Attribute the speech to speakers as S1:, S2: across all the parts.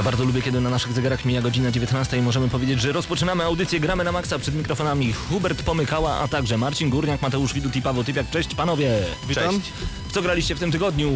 S1: Ja bardzo lubię, kiedy na naszych zegarach mija godzina 19 i możemy powiedzieć, że rozpoczynamy audycję Gramy na Maxa przed mikrofonami Hubert Pomykała, a także Marcin Górniak, Mateusz Widut i Paweł Typiak. Cześć panowie!
S2: Witam.
S1: W co graliście w tym tygodniu?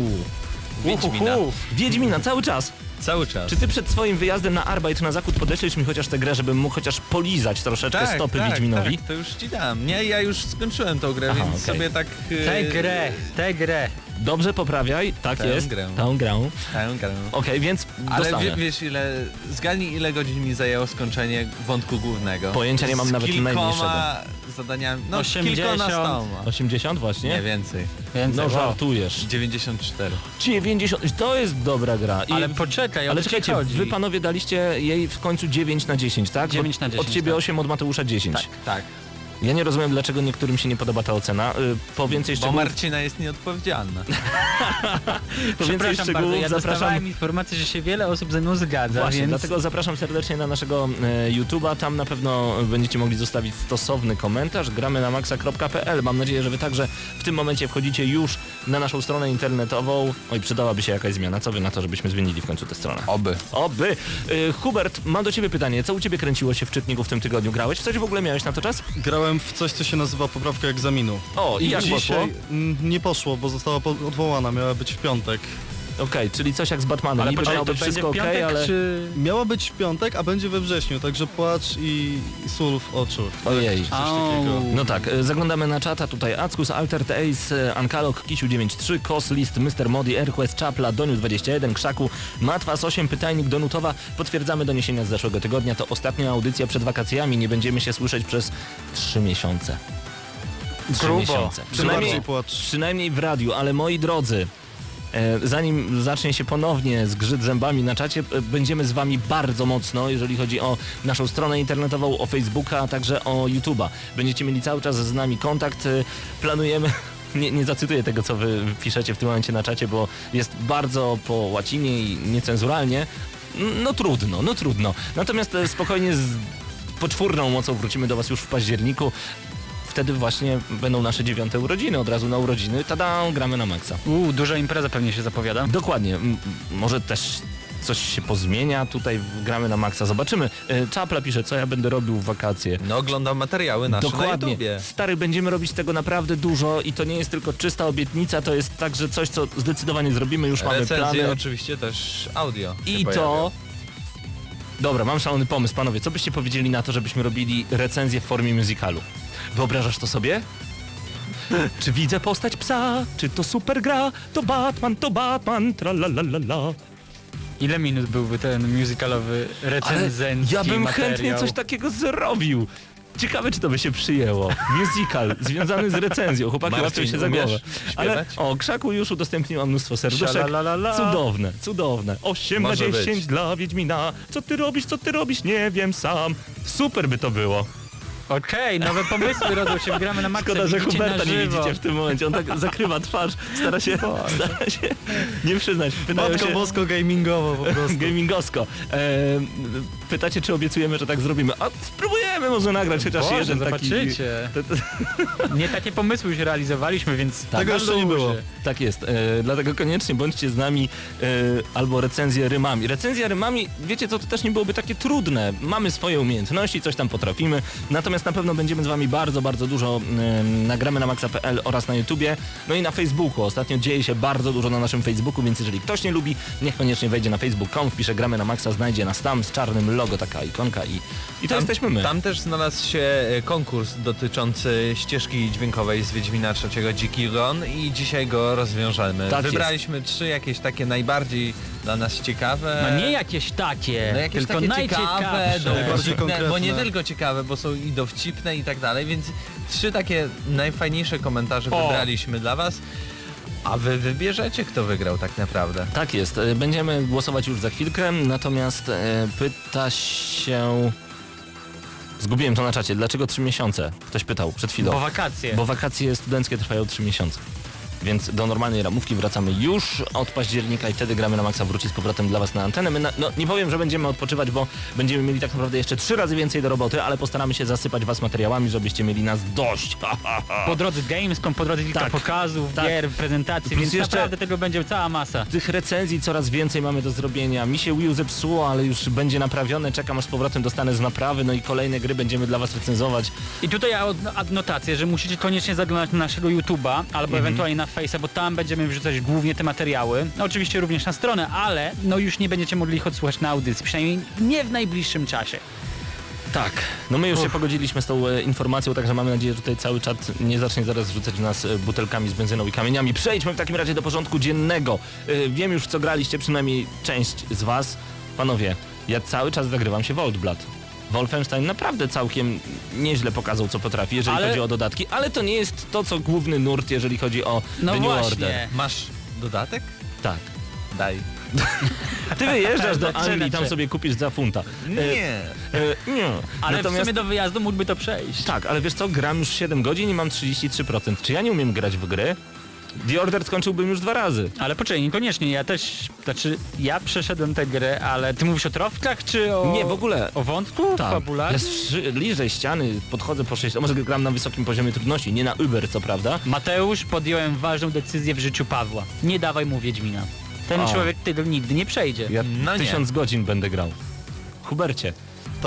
S2: Wiedźmina.
S1: Wiedźmina, cały czas.
S2: Cały czas.
S1: Czy ty przed swoim wyjazdem na Arbeit na zachód podeślesz mi chociaż tę grę, żebym mógł chociaż polizać troszeczkę stopy Wiedźminowi?
S2: Tak, to już ci dam. Nie, ja już skończyłem tą grę,
S1: Aha,
S2: więc
S1: okej.
S2: sobie tak... e,
S3: Tę grę, tę grę.
S1: Dobrze, poprawiaj. Tak
S2: Tę
S1: jest.
S2: grę.
S1: Tą grę.
S2: Tę grę.
S1: Okej, więc
S2: Ale
S1: dostanę.
S2: wie, wiesz ile... Zgadnij ile godzin mi zajęło skończenie wątku głównego.
S1: Pojęcia nie mam
S2: Z
S1: nawet
S2: kilkoma
S1: najmniejszego.
S2: zadaniami... No
S3: 80.
S2: kilkunastoma.
S1: 80 właśnie?
S2: Nie więcej.
S3: Więcej.
S1: No żartujesz.
S2: 94.
S1: 90, to jest dobra gra. I,
S3: Ale poczekaj,
S1: ale czekajcie,
S3: chodzi?
S1: wy panowie daliście jej w końcu 9 na 10, tak?
S3: 9 na 10,
S1: Od ciebie
S3: tak.
S1: 8, od Mateusza 10.
S2: Tak, tak.
S1: Ja nie rozumiem, dlaczego niektórym się nie podoba ta ocena. Y, po więcej
S2: Bo
S1: szczegółów,
S2: Marcina jest nieodpowiedzialna.
S1: po więcej
S3: Przepraszam bardzo,
S1: szczegółów
S3: ja
S1: zapraszam...
S3: dostawałem informację, że się wiele osób ze mną zgadza,
S1: Właśnie,
S3: więc...
S1: dlatego zapraszam serdecznie na naszego e, YouTube'a. Tam na pewno będziecie mogli zostawić stosowny komentarz. Gramy na maxa.pl. Mam nadzieję, że wy także w tym momencie wchodzicie już na naszą stronę internetową. Oj, przydałaby się jakaś zmiana. Co wy na to, żebyśmy zmienili w końcu tę stronę?
S2: Oby.
S1: Oby. Y, Hubert, mam do ciebie pytanie. Co u ciebie kręciło się w czytniku w tym tygodniu? Grałeś? W coś w ogóle miałeś na to czas?
S4: Grałem w coś, co się nazywa poprawka egzaminu.
S1: O, i jak
S4: Dzisiaj
S1: poszło?
S4: mm, nie poszło, bo została po- odwołana, miała być w piątek.
S1: Okej, czyli coś jak z Batmanem.
S3: Ale
S1: Niby
S3: poczekaj,
S1: miało
S3: to
S1: być
S3: będzie
S1: wszystko
S3: w
S1: okej,
S3: piątek,
S1: ale...
S3: czy...
S4: Miała być w piątek, a będzie we wrześniu, także płacz i, i sól w oczu.
S1: Ojej.
S4: Coś takiego.
S1: No tak, e, zaglądamy na czata tutaj. Ackus, Altered Ace, e, Ankalog, Kisiu 93, Kos, List, Mr. Modi, Airquest, Czapla, Doniu 21, Krzaku, Matwas 8, Pytajnik, Donutowa. Potwierdzamy doniesienia z zeszłego tygodnia. To ostatnia audycja przed wakacjami. Nie będziemy się słyszeć przez 3 miesiące. 3
S3: Grubo.
S1: miesiące. Przynajmniej,
S4: płacz.
S1: przynajmniej w radiu, ale moi drodzy, zanim zacznie się ponownie zgrzyt zębami na czacie, e, będziemy z wami bardzo mocno, jeżeli chodzi o naszą stronę internetową, o Facebooka, a także o YouTube'a. Będziecie mieli cały czas z nami kontakt. e, Planujemy... Nie, nie zacytuję tego, co wy piszecie w tym momencie na czacie, bo jest bardzo po łacinie i niecenzuralnie. No trudno, no trudno. Natomiast e, spokojnie z poczwórną mocą wrócimy do was już w październiku. Wtedy właśnie będą nasze dziewiąte urodziny, od razu na urodziny. Tada, gramy na maksa.
S3: Uuu, duża impreza pewnie się zapowiada.
S1: Dokładnie. M- może też coś się pozmienia tutaj gramy na maksa. Zobaczymy. E, Czapla pisze, co ja będę robił w wakacje.
S2: No oglądam materiały nasze na
S1: Dokładnie.
S2: YouTubie.
S1: Stary, będziemy robić tego naprawdę dużo i to nie jest tylko czysta obietnica, to jest także coś, co zdecydowanie zrobimy, już mamy
S2: Recenzje
S1: plany.
S2: oczywiście też audio
S1: I to... Dobra, mam szalony pomysł, panowie. Co byście powiedzieli na to, żebyśmy robili recenzję w formie musicalu? Wyobrażasz to sobie? Czy widzę postać psa? Czy to super gra? To Batman, to Batman, tralalalala.
S3: Ile minut byłby ten musicalowy
S1: Ale
S3: recenzencki
S1: ja bym
S3: materiał?
S1: chętnie coś takiego zrobił. Ciekawe, czy to by się przyjęło. Musical związany z recenzją. Chłopaki łapią się za głowę. Ale o, Krzaku już udostępniłam mnóstwo serduszek. Cudowne, cudowne. 8 na
S2: Może
S1: 10
S2: być.
S1: dla Wiedźmina. Co ty robisz, co ty robisz, nie wiem sam. Super by to było.
S3: Okej, nowe pomysły rodzą się, gramy na maksa,
S1: Szkoda, że Huberta nie widzicie w tym momencie. On tak zakrywa twarz, stara się, stara się nie przyznać. Pytają
S4: Matko
S1: się,
S4: bosko gamingowo po prostu.
S1: Gamingosko. E, pytacie, czy obiecujemy, że tak zrobimy. A spróbujemy może nagrać chociaż
S3: Boże,
S1: jeden taki...
S3: zobaczycie.
S1: To-
S3: Nie takie pomysły już realizowaliśmy, więc
S4: Tego
S3: na
S4: jeszcze nie było.
S1: Tak jest, e, dlatego koniecznie bądźcie z nami e, albo recenzję rymami. Recenzja rymami, wiecie co, to też nie byłoby takie trudne. Mamy swoje umiejętności, coś tam potrafimy, natomiast na pewno będziemy z wami bardzo, bardzo dużo e, nagramy na maxa.pl oraz na YouTubie, no i na Facebooku. Ostatnio dzieje się bardzo dużo na naszym Facebooku, więc jeżeli ktoś nie lubi, niech koniecznie wejdzie na facebook.com, wpisze gramy na maxa, znajdzie nas tam z czarnym logo, taka ikonka i, i to jesteśmy my.
S2: Tam też znalazł się e, konkurs dotyczący ścieżki dźwiękowej z Wiedźmina III Dziki Gon i dzisiaj go rozwiążemy.
S1: Tak
S2: Wybraliśmy trzy jakieś takie najbardziej dla nas ciekawe.
S3: No nie jakieś takie,
S2: No jakieś
S3: tylko
S2: takie
S3: najciekawsze.
S2: ciekawe,
S4: Najbardziej
S2: dowcipne,
S4: konkretne.
S2: bo nie tylko ciekawe, bo są i dowcipne i tak dalej, więc trzy takie najfajniejsze komentarze
S3: O.
S2: wybraliśmy dla was. A wy wybierzecie, kto wygrał tak naprawdę.
S1: Tak jest. E, Będziemy głosować już za chwilkę, natomiast e, pyta się... Zgubiłem to na czacie. Dlaczego trzy miesiące? Ktoś pytał przed chwilą.
S3: Bo wakacje.
S1: Bo wakacje studenckie trwają 3 miesiące. Więc do normalnej ramówki wracamy już od października i wtedy gramy na maksa wróci z powrotem dla was na antenę. My na, no, nie powiem, że będziemy odpoczywać, bo będziemy mieli tak naprawdę jeszcze trzy razy więcej do roboty, ale postaramy się zasypać was materiałami, żebyście mieli nas dość. Ha, ha, ha.
S3: Po drodze Gamescom, po drodze kilka
S1: Tak.
S3: pokazów,
S1: Tak.
S3: gier, prezentacji,
S1: Plus
S3: więc
S1: jeszcze-
S3: naprawdę tego będzie cała masa.
S1: Tych recenzji coraz więcej mamy do zrobienia. Mi się Wii U zepsuło, ale już będzie naprawione. Czekam aż z powrotem dostanę z naprawy, no i kolejne gry będziemy dla was recenzować.
S3: I tutaj ad- adnotację, że musicie koniecznie zaglądać na naszego YouTube'a albo
S1: Mhm.
S3: ewentualnie na Face'a, bo tam będziemy wrzucać głównie te materiały. No, oczywiście również na stronę, ale no już nie będziecie mogli ich odsłuchać na audycji, przynajmniej nie w najbliższym czasie.
S1: Tak. No my już się pogodziliśmy z tą e, informacją, także mamy nadzieję, że tutaj cały czat nie zacznie zaraz rzucać w nas e, butelkami z benzyną i kamieniami. Przejdźmy w takim razie do porządku dziennego. E, wiem już w co graliście, przynajmniej część z was. Panowie, ja cały czas zagrywam się w Old Blood. Wolfenstein naprawdę całkiem nieźle pokazał, co potrafi, jeżeli
S3: Ale-
S1: chodzi o dodatki, ale to nie jest to, co główny nurt, jeżeli chodzi o
S3: No
S1: The New
S3: właśnie.
S1: Order.
S2: Masz dodatek?
S1: Tak.
S2: Daj.
S1: Ty wyjeżdżasz do
S3: Zaczynam
S1: Anglii, tam sobie kupisz za funta. E,
S2: Nie.
S1: e, nie.
S3: Ale
S1: Natomiast...
S3: w sumie do wyjazdu mógłby to przejść.
S1: Tak, ale wiesz co, gram już 7 godzin i mam 33%. Czy ja nie umiem grać w gry? The Order skończyłbym już dwa razy.
S3: Ale poczekaj, niekoniecznie, ja też, znaczy ja przeszedłem tę grę, ale ty mówisz o trofkach czy o...
S1: Nie, w ogóle.
S3: O wątku
S1: Tak,
S3: fabularnym?
S1: ja bliżej ściany, podchodzę po 6, może gram na wysokim poziomie trudności, nie na Uber co prawda.
S3: Mateusz, podjąłem ważną decyzję w życiu Pawła. Nie dawaj mu Wiedźmina. Ten
S1: O.
S3: człowiek tego nigdy nie przejdzie.
S1: Ja
S2: No nie.
S1: tysiąc godzin będę grał. Hubercie.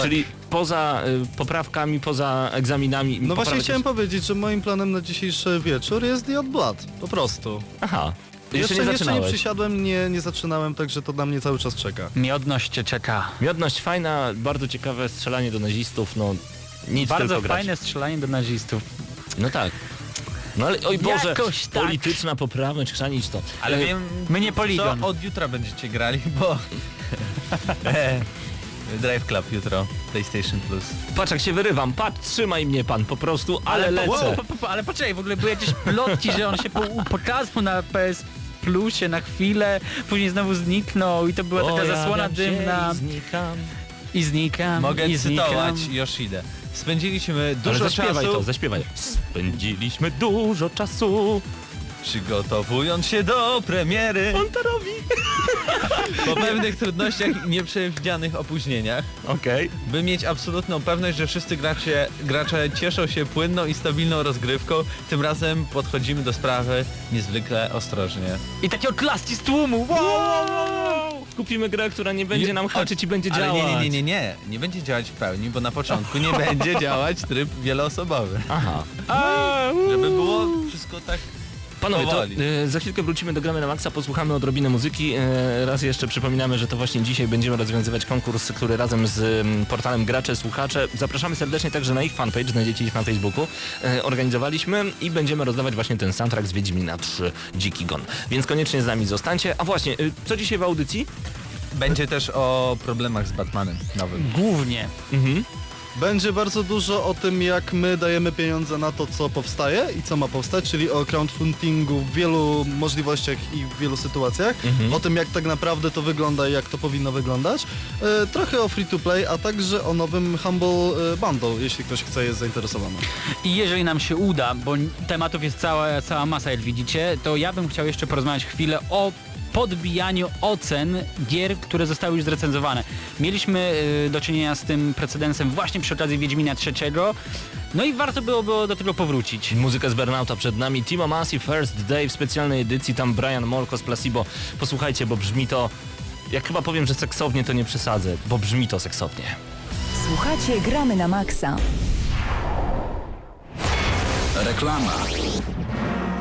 S4: Tak.
S1: Czyli poza y, poprawkami, poza egzaminami...
S4: No właśnie chciałem
S1: jest-
S4: powiedzieć, że moim planem na dzisiejszy wieczór jest The Odd Blood. Po prostu.
S1: Aha. Jeszcze,
S4: Jeszcze,
S1: nie
S4: jeszcze nie przysiadłem, nie, nie zaczynałem, także to na mnie cały czas czeka.
S3: Miodność cię czeka.
S1: Miodność fajna, bardzo ciekawe strzelanie do nazistów, no nic
S3: Bardzo
S1: tylko grać.
S3: fajne strzelanie do nazistów.
S1: No tak. No ale oj Boże,
S3: Jakoś tak.
S1: polityczna poprawność, chrzanić to.
S2: Ale
S1: E,
S2: wiem,
S3: my nie Polygon.
S2: co od jutra będziecie grali, bo... Drive Club jutro, PlayStation Plus.
S1: Patrz jak się wyrywam, patrz, trzymaj mnie pan po prostu, ale,
S3: po-
S1: lecę.
S3: po- po- po- ale poczekaj, w ogóle były jakieś plotki, że on się po, pokazał na PS Plusie na chwilę, później znowu zniknął i to była taka zasłona dymna
S1: i znikam.
S3: i znikam,
S2: Mogę
S3: i
S2: cytować Yoshidę. Spędziliśmy
S1: Ale
S2: dużo
S1: zaśpiewaj
S2: czasu
S1: to, zaśpiewaj. Spędziliśmy dużo czasu.
S2: Przygotowując się do premiery.
S1: On to robi.
S2: Po pewnych trudnościach i nieprzewidzianych opóźnieniach,
S1: Okej.
S2: by mieć absolutną pewność, że wszyscy gracze, gracze cieszą się płynną i stabilną rozgrywką, tym razem podchodzimy do sprawy niezwykle ostrożnie.
S3: I takie oklaski z tłumu. Wow, wow, wow.
S1: Kupimy grę, która nie będzie
S2: Nie-
S1: nam haczyć i będzie
S2: Ale
S1: działać.
S2: nie, nie, nie, nie, nie, nie będzie działać w pełni, bo na początku nie będzie działać tryb wieloosobowy.
S1: Aha.
S2: Żeby było wszystko tak
S1: Panowie, to e, za chwilkę wrócimy do Gramy na Maxa, posłuchamy odrobinę muzyki. E, raz jeszcze przypominamy, że to właśnie dzisiaj będziemy rozwiązywać konkurs, który razem z mm, portalem Gracze Słuchacze, zapraszamy serdecznie także na ich fanpage, znajdziecie ich na Facebooku, e, organizowaliśmy i będziemy rozdawać właśnie ten soundtrack z Wiedźmina 3 Dziki Gon. Więc koniecznie z nami zostańcie. A właśnie, e, co dzisiaj w audycji?
S2: Będzie też o problemach z Batmanem nowym.
S3: Głównie.
S1: Mhm.
S4: Będzie bardzo dużo o tym, jak my dajemy pieniądze na to, co powstaje i co ma powstać, czyli o crowdfundingu w wielu możliwościach i w wielu sytuacjach, o tym, jak tak naprawdę to wygląda i jak to powinno wyglądać. E, trochę o free to play, a także o nowym Humble e, Bundle, jeśli ktoś chce, jest zainteresowany.
S3: I jeżeli nam się uda, bo tematów jest cała, cała masa, jak widzicie, to ja bym chciał jeszcze porozmawiać chwilę o podbijaniu ocen gier, które zostały już zrecenzowane. Mieliśmy y, do czynienia z tym precedensem właśnie przy okazji Wiedźmina III, no i warto byłoby do tego powrócić.
S1: Muzyka z Burnouta przed nami, Timo Massey First Day w specjalnej edycji, tam Brian Molko z Placebo. Posłuchajcie, bo brzmi to, jak chyba powiem, że seksownie to nie przesadzę, bo brzmi to seksownie.
S5: Słuchacie Gramy na Maxa.
S6: Reklama.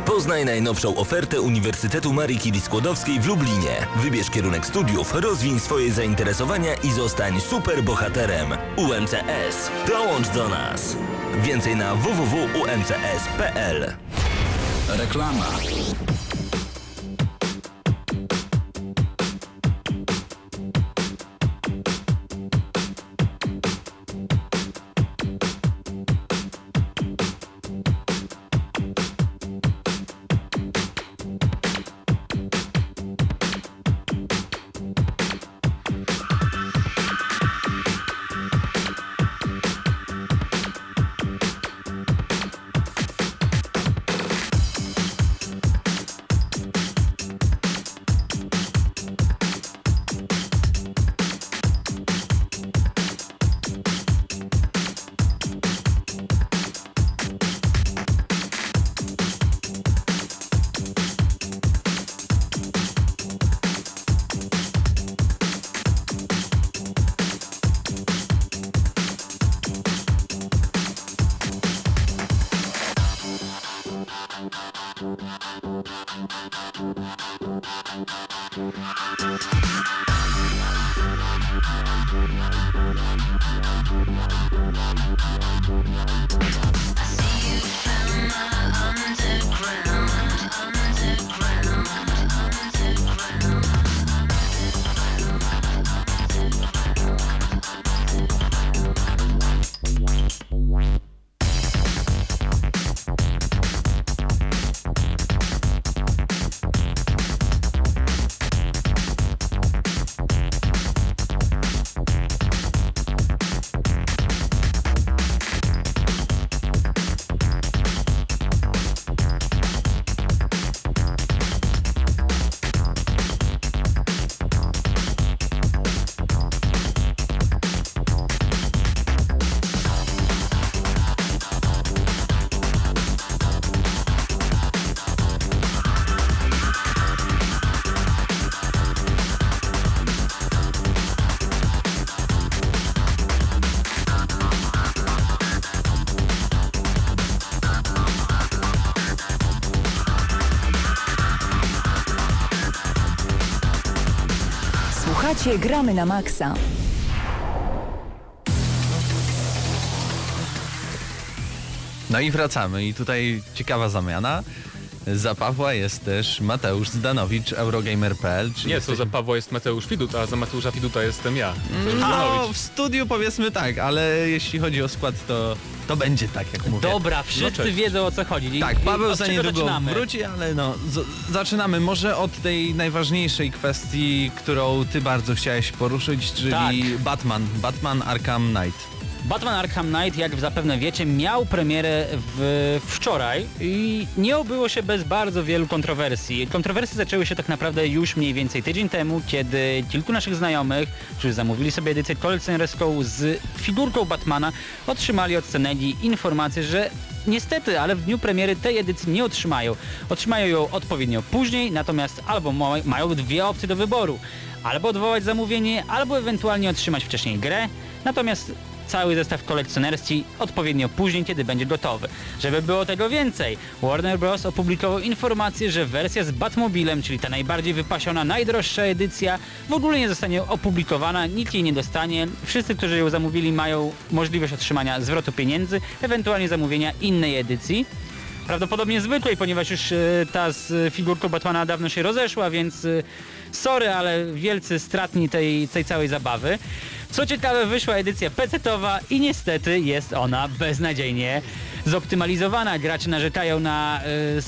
S7: Poznaj najnowszą ofertę Uniwersytetu Marii Curie Skłodowskiej w Lublinie. Wybierz kierunek studiów, rozwiń swoje zainteresowania i zostań superbohaterem. UMCS. Dołącz do nas. Więcej na www.umcs.pl.
S6: Reklama.
S5: Słuchacie Gramy na Maxa.
S2: No i wracamy i tutaj ciekawa zamiana. Za Pawła jest też Mateusz Zdanowicz, Eurogamer.pl. czyli
S6: Nie, to
S2: jesteś-
S6: za Pawła jest Mateusz Widut, a za Mateusza Widuta jestem ja. Mateusz
S2: No,
S6: Zdanowicz.
S2: w studiu powiedzmy tak, ale jeśli chodzi o skład, to, to będzie tak, jak mówię.
S3: Dobra, wszyscy
S6: cześć.
S3: wiedzą o co chodzi. I-
S2: Tak, Paweł za niedługo
S3: zaczynamy?
S2: wróci, ale no, z- zaczynamy może od tej najważniejszej kwestii, którą ty bardzo chciałeś poruszyć, czyli
S3: Tak.
S2: Batman, Batman Arkham Knight.
S3: Batman Arkham Knight, jak zapewne wiecie, miał premierę w, wczoraj i nie obyło się bez bardzo wielu kontrowersji. Kontrowersje zaczęły się tak naprawdę już mniej więcej tydzień temu, kiedy kilku naszych znajomych, którzy zamówili sobie edycję kolekcjonerską z figurką Batmana, otrzymali od Cenegi informację, że niestety, ale w dniu premiery tej edycji nie otrzymają. Otrzymają ją odpowiednio później, natomiast albo ma, mają dwie opcje do wyboru. Albo odwołać zamówienie, albo ewentualnie otrzymać wcześniej grę. Natomiast cały zestaw kolekcjonerski odpowiednio później, kiedy będzie gotowy. Żeby było tego więcej, Warner Bros. opublikował informację, że wersja z Batmobilem, czyli ta najbardziej wypasiona, najdroższa edycja, w ogóle nie zostanie opublikowana, nikt jej nie dostanie. Wszyscy, którzy ją zamówili, mają możliwość otrzymania zwrotu pieniędzy, ewentualnie zamówienia innej edycji. Prawdopodobnie zwykłej, ponieważ już e, ta z figurką Batmana dawno się rozeszła, więc e, sorry, ale wielcy stratni tej, tej całej zabawy. Co ciekawe, wyszła edycja PC-towa i niestety jest ona beznadziejnie zoptymalizowana. Gracze narzekają na e,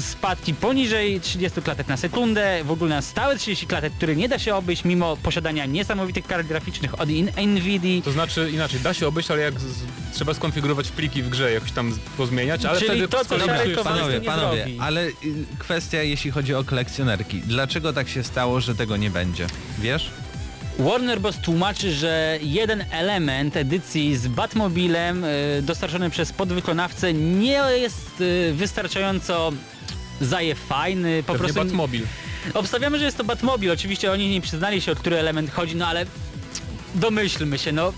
S3: spadki poniżej 30 klatek na sekundę, w ogóle na stałe 30 klatek, które nie da się obejść mimo posiadania niesamowitych kart graficznych od in- Nvidia.
S6: To znaczy inaczej, da się obejść, ale jak z, trzeba skonfigurować pliki w grze, jakoś tam pozmieniać, ale
S3: Czyli
S6: wtedy
S3: to, co
S2: Panowie, panowie,
S3: zrobi.
S2: ale y, kwestia jeśli chodzi o kolekcjonerki. Dlaczego tak się stało, że tego nie będzie? Wiesz?
S3: Warner Bros. tłumaczy, że jeden element edycji z Batmobilem y, dostarczony przez podwykonawcę nie jest y, wystarczająco zaje fajny, po
S6: Pewnie
S3: prostu
S6: Batmobil.
S3: obstawiamy, że jest to Batmobil, oczywiście oni nie przyznali się o który element chodzi, no ale domyślmy się, no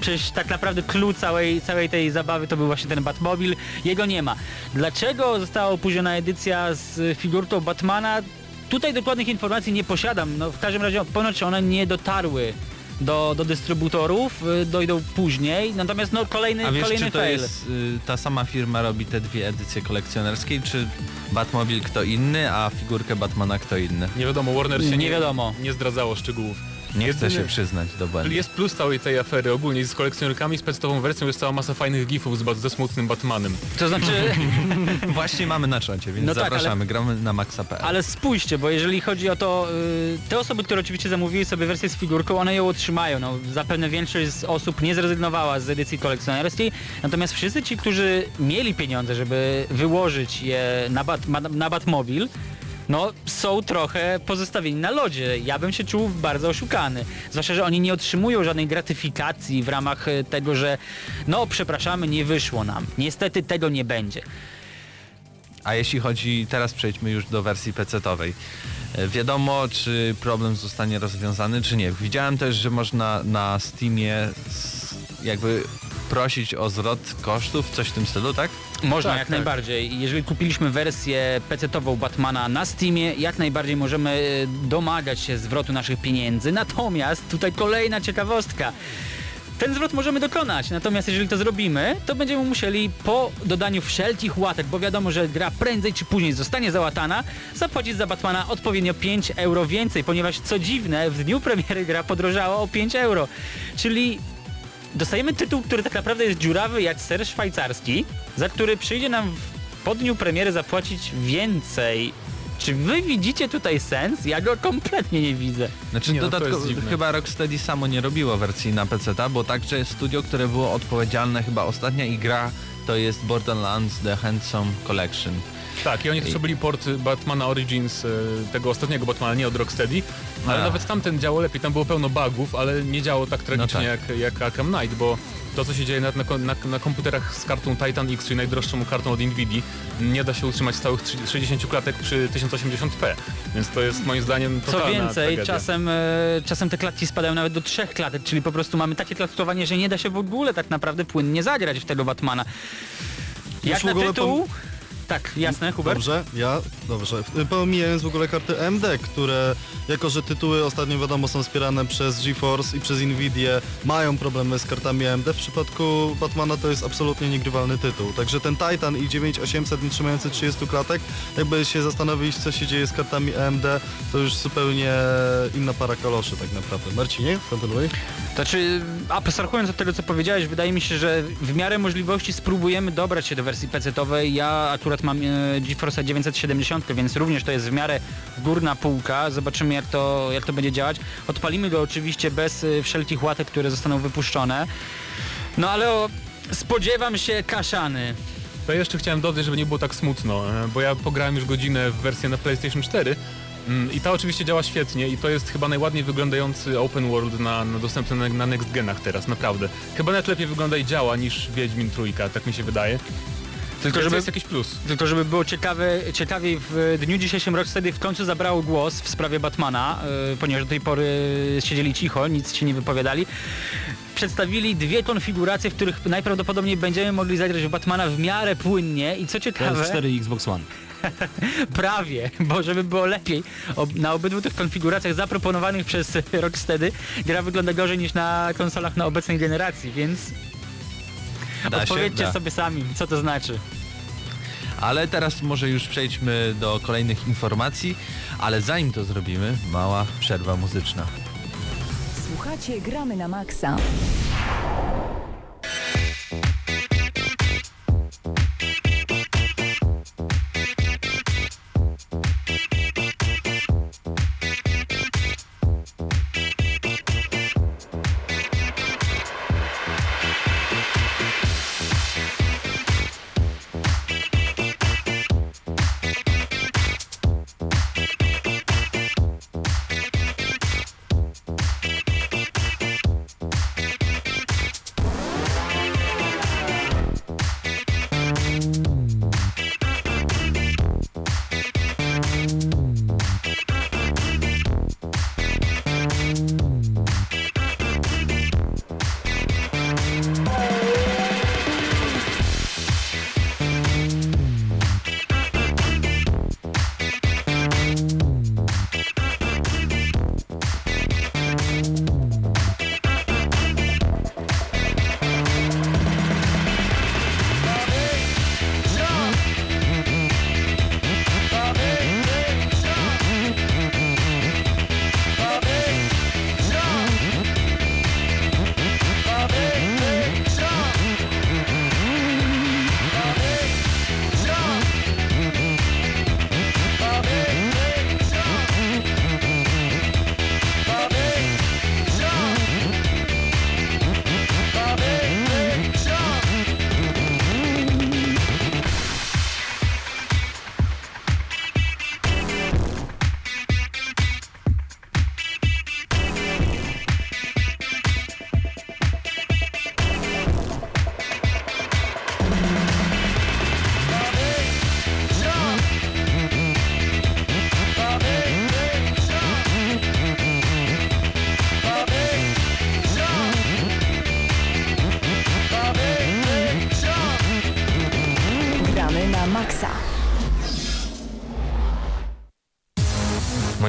S3: przecież tak naprawdę clue całej, całej tej zabawy to był właśnie ten Batmobil, jego nie ma. Dlaczego została opóźniona edycja z figurką Batmana? Tutaj dokładnych informacji nie posiadam, no w każdym razie ponoć one nie dotarły do, do dystrybutorów, y, dojdą później, natomiast no kolejny,
S2: A wiesz,
S3: kolejny
S2: czy to
S3: fail.
S2: jest y, ta sama firma robi te dwie edycje kolekcjonerskie, czy Batmobil kto inny, a figurkę Batmana kto inny?
S6: Nie wiadomo, Warner się
S3: Nie
S6: nie,
S3: wiadomo.
S6: nie zdradzało szczegółów.
S2: Nie chcę
S6: Jedyny-
S2: się przyznać do błędu.
S6: Jest plus całej tej afery ogólnie z kolekcjonerkami, z pecetową wersją jest cała masa fajnych gifów z, ze smutnym Batmanem.
S3: To znaczy,
S2: Właśnie mamy na czacie, więc
S3: No tak,
S2: zapraszamy, gramy na maxa.pl.
S3: Ale spójrzcie, bo jeżeli chodzi o to, y, te osoby, które oczywiście zamówiły sobie wersję z figurką, one ją otrzymają. No, zapewne większość z osób nie zrezygnowała z edycji kolekcjonerskiej, natomiast wszyscy ci, którzy mieli pieniądze, żeby wyłożyć je na, bat, ma- na Batmobil, no są trochę pozostawieni na lodzie. Ja bym się czuł bardzo oszukany. Zwłaszcza, że oni nie otrzymują żadnej gratyfikacji w ramach y, tego, że no przepraszamy, nie wyszło nam. Niestety tego nie będzie.
S2: A jeśli chodzi, teraz przejdźmy już do wersji PC-towej. E, Wiadomo, czy problem zostanie rozwiązany, czy nie. Widziałem też, że można na Steamie jakby prosić o zwrot kosztów, coś w tym stylu, tak?
S3: Można
S6: Tak,
S3: jak
S6: tak.
S3: najbardziej. Jeżeli kupiliśmy wersję PC-ową Batmana na Steamie, jak najbardziej możemy e, domagać się zwrotu naszych pieniędzy. Natomiast tutaj kolejna ciekawostka. Ten zwrot możemy dokonać, natomiast jeżeli to zrobimy, to będziemy musieli po dodaniu wszelkich łatek, bo wiadomo, że gra prędzej czy później zostanie załatana, zapłacić za Batmana odpowiednio 5 euro więcej, ponieważ co dziwne, w dniu premiery gra podrożała o 5 euro. Czyli dostajemy tytuł, który tak naprawdę jest dziurawy jak ser szwajcarski, za który przyjdzie nam w, po dniu premiery zapłacić więcej. Czy wy widzicie tutaj sens? Ja go kompletnie nie widzę.
S2: Znaczy
S6: Nie, no to
S2: dodatkowo
S6: jest
S2: chyba Rocksteady samo nie robiło wersji na PC, bo także studio, które było odpowiedzialne, chyba ostatnia i gra to jest Borderlands The Handsome Collection.
S6: Tak, i oni też robili port Batmana Origins, e, tego ostatniego Batmana, nie od Rocksteady, ale
S2: A.
S6: nawet tamten działał lepiej, tam było pełno bugów, ale nie działo tak tragicznie
S2: tak.
S6: jak, jak Arkham Knight, bo to co się dzieje na, na, na, na komputerach z kartą Titan X, czyli najdroższą kartą od Nvidia, nie da się utrzymać stałych 30 60 klatek przy 1080p, więc to jest moim zdaniem
S3: Co
S6: totalna
S3: więcej,
S6: tragedia.
S3: czasem, e, czasem te klatki spadają nawet do trzech klatek, czyli po prostu mamy takie klatkowanie, że nie da się w ogóle tak naprawdę płynnie zagrać w tego Batmana. Jak na tytuł... Tak, jasne, Hubert?
S4: Dobrze, ja, dobrze. Y, Pomijając w ogóle karty AMD, które jako, że tytuły ostatnio wiadomo są wspierane przez GeForce i przez Nvidia, mają problemy z kartami AMD, w przypadku Batmana to jest absolutnie niegrywalny tytuł. Także ten Titan i 9800 nie trzymający 30 klatek, jakby się zastanowić co się dzieje z kartami AMD, to już zupełnie inna para kaloszy tak naprawdę. Marcinie, kontynuuj.
S3: Znaczy, abstrahując od tego, co powiedziałeś, wydaje mi się, że w miarę możliwości spróbujemy dobrać się do wersji PC-owej. Ja akurat mam e, GeForce 970, więc również to jest w miarę górna półka. Zobaczymy, jak to, jak to będzie działać. Odpalimy go oczywiście bez e, wszelkich łatek, które zostaną wypuszczone. No ale o, spodziewam się kaszany.
S6: To jeszcze chciałem dodać, żeby nie było tak smutno, e, bo ja pograłem już godzinę w wersję na PlayStation 4 mm, i ta oczywiście działa świetnie i to jest chyba najładniej wyglądający open world na, na dostępny na, na next genach teraz, naprawdę. Chyba nawet lepiej wygląda i działa niż Wiedźmin Trójka, tak mi się wydaje.
S3: Tylko żeby,
S6: jest jakiś plus.
S3: tylko żeby było ciekawe, ciekawiej, w dniu dzisiejszym Rocksteady w końcu zabrało głos w sprawie Batmana, e, ponieważ do tej pory siedzieli cicho, nic się nie wypowiadali. Przedstawili dwie konfiguracje, w których najprawdopodobniej będziemy mogli zagrać w Batmana w miarę płynnie i co ciekawe...
S1: PS4 i Xbox One.
S3: Prawie, bo żeby było lepiej, ob, na obydwu tych konfiguracjach zaproponowanych przez Rocksteady gra wygląda gorzej niż na konsolach na obecnej generacji, więc
S2: Da się?
S3: odpowiedzcie
S2: Da.
S3: sobie sami, co to znaczy.
S2: Ale teraz może już przejdźmy do kolejnych informacji, ale zanim to zrobimy, mała przerwa muzyczna.
S5: Słuchacie Gramy na Maxa.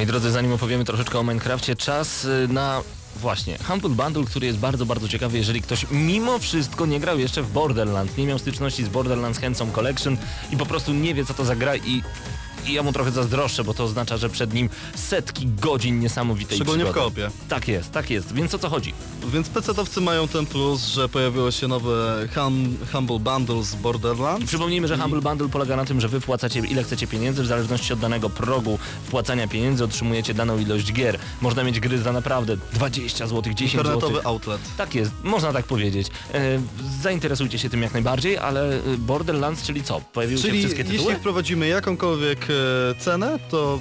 S1: Moi drodzy, zanim opowiemy troszeczkę o Minecrafcie, czas y, na właśnie Humble Bundle, który jest bardzo, bardzo ciekawy, jeżeli ktoś mimo wszystko nie grał jeszcze w Borderlands, nie miał styczności z Borderlands Handsome Collection i po prostu nie wie co to za gra i i ja mu trochę zazdroszczę, bo to oznacza, że przed nim setki godzin niesamowitej
S4: Szczególnie w
S1: przygody.
S4: koopie.
S1: Tak jest, tak jest. Więc o co chodzi?
S4: Więc PC-towcy mają ten plus, że pojawiło się nowe hum, Humble Bundle z Borderlands.
S1: Przypomnijmy, że Humble Bundle polega na tym, że wy wpłacacie ile chcecie pieniędzy, w zależności od danego progu wpłacania pieniędzy otrzymujecie daną ilość gier. Można mieć gry za naprawdę 20 zł, 10 zł.
S4: Internetowy outlet.
S1: Tak jest, można tak powiedzieć. E, zainteresujcie się tym jak najbardziej, ale e, Borderlands, czyli co? Pojawiły się
S4: Czyli
S1: wszystkie tytuły?
S4: jeśli wprowadzimy jakąkolwiek cenę, to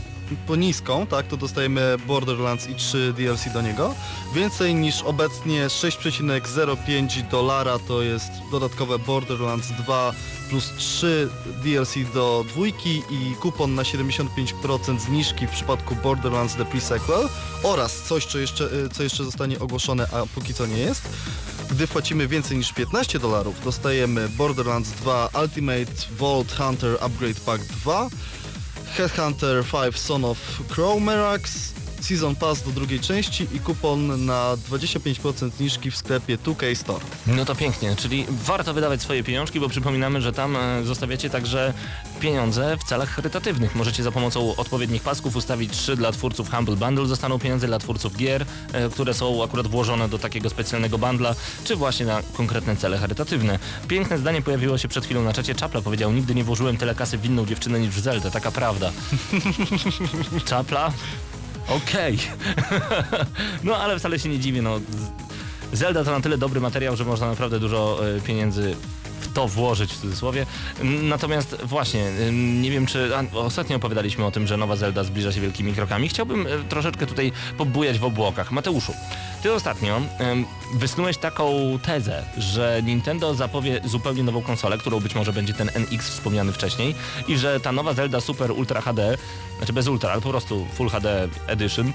S4: po niską, tak, to dostajemy Borderlands i 3 DLC do niego. Więcej niż obecnie 6,05 dolara to jest dodatkowe Borderlands 2 plus 3 DLC do dwójki i kupon na 75% zniżki w przypadku Borderlands The Pre-Sequel oraz coś, co jeszcze, e, co jeszcze zostanie ogłoszone, a póki co nie jest. Gdy płacimy więcej niż 15 dolarów, dostajemy Borderlands 2 Ultimate Vault Hunter Upgrade Pack 2, Headhunter 5 Son of Crow Merax, Season Pass do drugiej części i kupon na 25% zniżki w sklepie 2K Store.
S1: No to pięknie, czyli warto wydawać swoje pieniążki, bo przypominamy, że tam e, zostawiacie także pieniądze w celach charytatywnych. Możecie za pomocą odpowiednich pasków ustawić trzy dla twórców Humble Bundle, zostaną pieniądze dla twórców gier, e, które są akurat włożone do takiego specjalnego bundla, czy właśnie na konkretne cele charytatywne. Piękne zdanie pojawiło się przed chwilą na czacie. Czapla powiedział, nigdy nie włożyłem tyle kasy w inną dziewczynę niż w Zeldę, taka prawda. Czapla? Okej. no ale wcale się nie dziwię, no. Zelda to na tyle dobry materiał, że można naprawdę dużo e, pieniędzy w to włożyć w cudzysłowie. Natomiast właśnie, nie wiem czy ostatnio opowiadaliśmy o tym, że nowa Zelda zbliża się wielkimi krokami. Chciałbym e, troszeczkę tutaj pobujać w obłokach. Mateuszu, ty ostatnio ym, wysnułeś taką tezę, że Nintendo zapowie zupełnie nową konsolę, którą być może będzie ten NX wspomniany wcześniej i że ta nowa Zelda Super Ultra HD, znaczy bez Ultra, ale po prostu Full HD Edition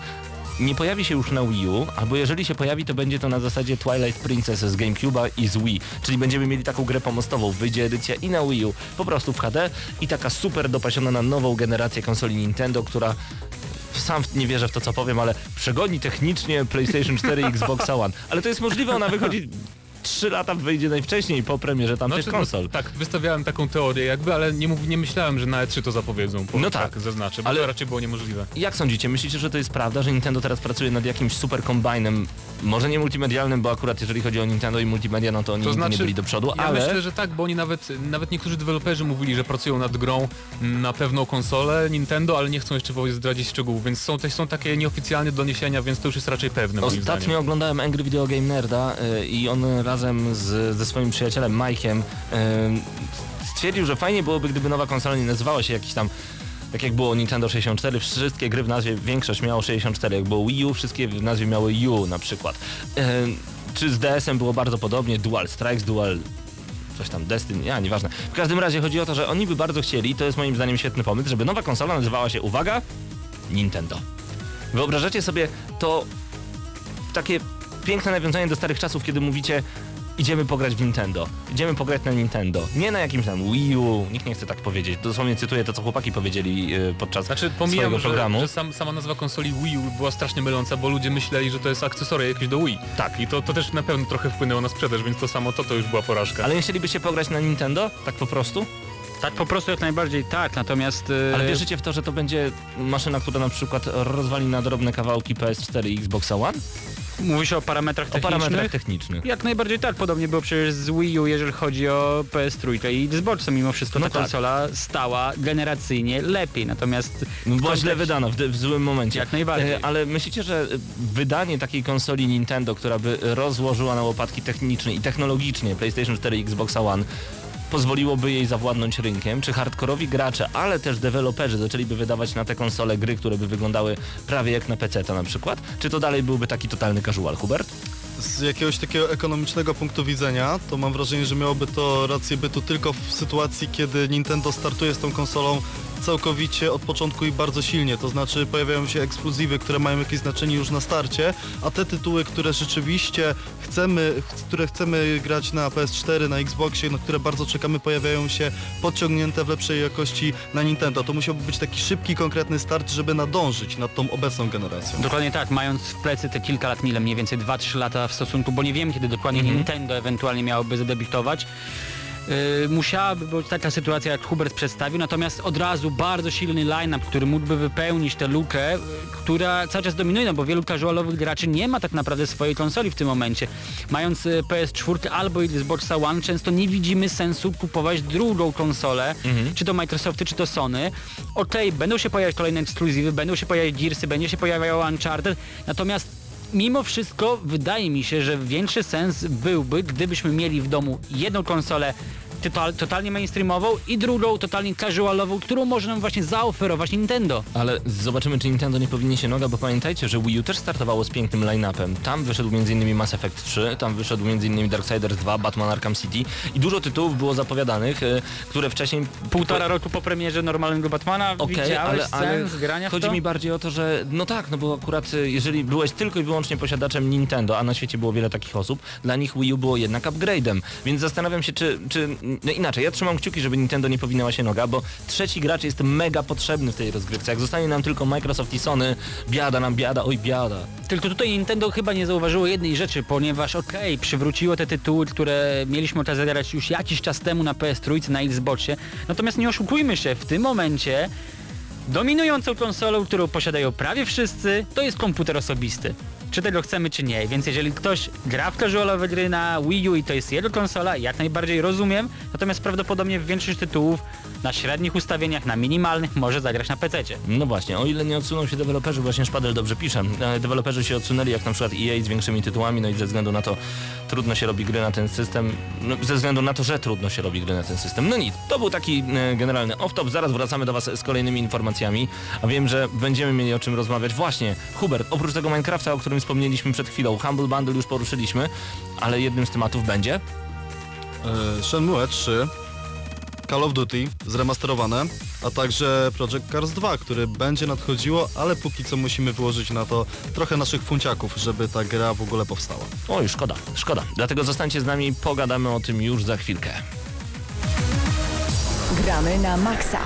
S1: nie pojawi się już na Wii U, albo jeżeli się pojawi, to będzie to na zasadzie Twilight Princess z GameCube'a i z Wii. Czyli będziemy mieli taką grę pomostową. Wyjdzie edycja i na Wii U, po prostu w HD i taka super dopasiona na nową generację konsoli Nintendo, która sam nie wierzę w to, co powiem, ale przegoni technicznie PlayStation 4 i Xbox One. Ale to jest możliwe, ona wychodzi 3 lata wyjdzie najwcześniej po premierze tamtych
S6: Znaczy,
S1: konsol.
S6: No, tak, wystawiałem taką teorię jakby, ale nie, mów, nie myślałem, że na E3 to zapowiedzą. Po,
S1: No tak.
S6: zaznaczę, bo
S1: Ale-
S6: to raczej było niemożliwe.
S1: Jak sądzicie, myślicie, że to jest prawda, że Nintendo teraz pracuje nad jakimś super kombajnem, może nie multimedialnym, bo akurat jeżeli chodzi o Nintendo i multimedia, no to oni
S6: To znaczy,
S1: nie byli do przodu,
S6: ja
S1: ale...
S6: myślę, że tak, bo oni nawet, nawet niektórzy deweloperzy mówili, że pracują nad grą na pewną konsolę Nintendo, ale nie chcą jeszcze zdradzić szczegółów, więc są, też są takie nieoficjalne doniesienia, więc to już jest raczej pewne
S1: Ostatnio oglądałem Angry Video Game Nerda y, i on razem z, ze swoim przyjacielem Mike'iem y, stwierdził, że fajnie byłoby, gdyby nowa konsola nie nazywała się jakiś tam tak jak było Nintendo 64, wszystkie gry w nazwie, większość miało 64, jak było Wii U, wszystkie w nazwie miały U na przykład. Czy z DS-em było bardzo podobnie, Dual Strikes, Dual coś tam Destiny, ja nieważne. W każdym razie chodzi o to, że oni by bardzo chcieli, to jest moim zdaniem świetny pomysł, żeby nowa konsola nazywała się, uwaga, Nintendo. Wyobrażacie sobie to takie piękne nawiązanie do starych czasów, kiedy mówicie idziemy pograć w Nintendo, idziemy pograć na Nintendo, nie na jakimś tam Wii U, nikt nie chce tak powiedzieć, dosłownie cytuję to, co chłopaki powiedzieli y, podczas
S6: Znaczy pomijam,
S1: swojego
S6: że,
S1: programu.
S6: że sam, sama nazwa konsoli Wii U była strasznie myląca, bo ludzie myśleli, że to jest akcesoria jakieś do Wii.
S1: Tak.
S6: I to, to też na pewno trochę wpłynęło na sprzedaż, więc to samo to, to już była porażka.
S1: Ale nie chcielibyście pograć na Nintendo? Tak po prostu?
S3: Tak po prostu jak najbardziej tak, natomiast... e,
S1: Ale wierzycie w to, że to będzie maszyna, która na przykład rozwali na drobne kawałki PS4 i Xboxa One?
S3: Mówi się o parametrach
S1: O
S3: technicznych.
S1: parametrach technicznych.
S3: Jak najbardziej tak, podobnie było przecież z Wii U, jeżeli chodzi o PS3 i Xboxa, mimo wszystko
S1: No
S3: ta
S1: tak.
S3: konsola stała generacyjnie lepiej, natomiast
S1: No Była źle
S3: kontekście-
S1: wydana w, w złym momencie.
S3: Jak najbardziej.
S1: E, Ale myślicie, że wydanie takiej konsoli Nintendo, która by rozłożyła na łopatki technicznie i technologicznie PlayStation 4 i Xbox One, pozwoliłoby jej zawładnąć rynkiem? Czy hardkorowi gracze, ale też deweloperzy zaczęliby wydawać na te konsole gry, które by wyglądały prawie jak na PC na przykład? Czy to dalej byłby taki totalny casual, Hubert?
S4: Z jakiegoś takiego ekonomicznego punktu widzenia, to mam wrażenie, że miałoby to rację bytu tylko w sytuacji, kiedy Nintendo startuje z tą konsolą całkowicie od początku i bardzo silnie, to znaczy pojawiają się ekskluzywy, które mają jakieś znaczenie już na starcie, a te tytuły, które rzeczywiście chcemy, ch- które chcemy grać na PS4, na Xboxie, na które bardzo czekamy, pojawiają się podciągnięte w lepszej jakości na Nintendo. To musiałby być taki szybki, konkretny start, żeby nadążyć nad tą obecną generacją.
S3: Dokładnie tak, mając w plecy te kilka lat, ile mniej więcej 2-3 lata w stosunku, bo nie wiem kiedy dokładnie Nintendo ewentualnie miałoby zadebiutować. Yy, musiałaby być taka sytuacja, jak Hubert przedstawił, natomiast od razu bardzo silny line-up, który mógłby wypełnić tę lukę, yy, która cały czas dominuje, no bo wielu casualowych graczy nie ma tak naprawdę swojej konsoli w tym momencie. Mając yy, PS4 albo Xboxa One, często nie widzimy sensu kupować drugą konsolę, czy to Microsofty, czy to Sony. Okej, będą się pojawiać kolejne ekskluzywy, będą się pojawiać Gearsy, będzie się pojawiało Uncharted, natomiast mimo wszystko wydaje mi się, że większy sens byłby, gdybyśmy mieli w domu jedną konsolę total, totalnie mainstreamową i drugą totalnie casualową, którą może nam właśnie zaoferować Nintendo.
S1: Ale zobaczymy, czy Nintendo nie powinien się noga, bo pamiętajcie, że Wii U też startowało z pięknym line-upem. Tam wyszedł m.in. Mass Effect 3, tam wyszedł m.in. Darksiders 2, Batman Arkham City i dużo tytułów było zapowiadanych, e, które wcześniej...
S3: Półtora roku po premierze normalnego Batmana
S1: Okej,
S3: widziałeś
S1: ale, ale
S3: sens
S1: chodzi mi bardziej o to, że no tak, no bo akurat y, jeżeli byłeś tylko i wyłącznie posiadaczem Nintendo, a na świecie było wiele takich osób, dla nich Wii U było jednak upgrade'em. Więc zastanawiam się, czy, czy no inaczej, ja trzymam kciuki, żeby Nintendo nie powinęła się noga, bo trzeci gracz jest mega potrzebny w tej rozgrywce. Jak zostanie nam tylko Microsoft i Sony, biada nam biada, oj biada.
S3: Tylko tutaj Nintendo chyba nie zauważyło jednej rzeczy, ponieważ okej, przywróciło te tytuły, które mieliśmy okazję grać już jakiś czas temu na PS3, na Xboxie, natomiast nie oszukujmy się, w tym momencie dominującą konsolą, którą posiadają prawie wszyscy, to jest komputer osobisty. Czy tego chcemy, czy nie. Więc jeżeli ktoś gra w casualowe gry na Wii U i to jest jego konsola, jak najbardziej rozumiem, natomiast prawdopodobnie w większość tytułów na średnich ustawieniach, na minimalnych może zagrać na PC-cie.
S1: No właśnie, o ile nie odsuną się deweloperzy, właśnie Szpadel dobrze pisze, e, deweloperzy się odsunęli jak na przykład EA z większymi tytułami, no i ze względu na to trudno się robi gry na ten system, no, ze względu na to, że trudno się robi gry na ten system. No nic, to był taki e, generalny off-top, zaraz wracamy do Was z kolejnymi informacjami, a wiem, że będziemy mieli o czym rozmawiać. Właśnie, Hubert, oprócz tego Minecrafta, o którym wspomnieliśmy przed chwilą, Humble Bundle już poruszyliśmy, ale jednym z tematów będzie...
S4: E, Shenmue 3, Call of Duty zremasterowane, a także Project Cars 2, który będzie nadchodziło, ale póki co musimy wyłożyć na to trochę naszych funciaków, żeby ta gra w ogóle powstała.
S1: Oj, szkoda, szkoda. Dlatego zostańcie z nami, pogadamy o tym już za chwilkę.
S5: Gramy na maksa.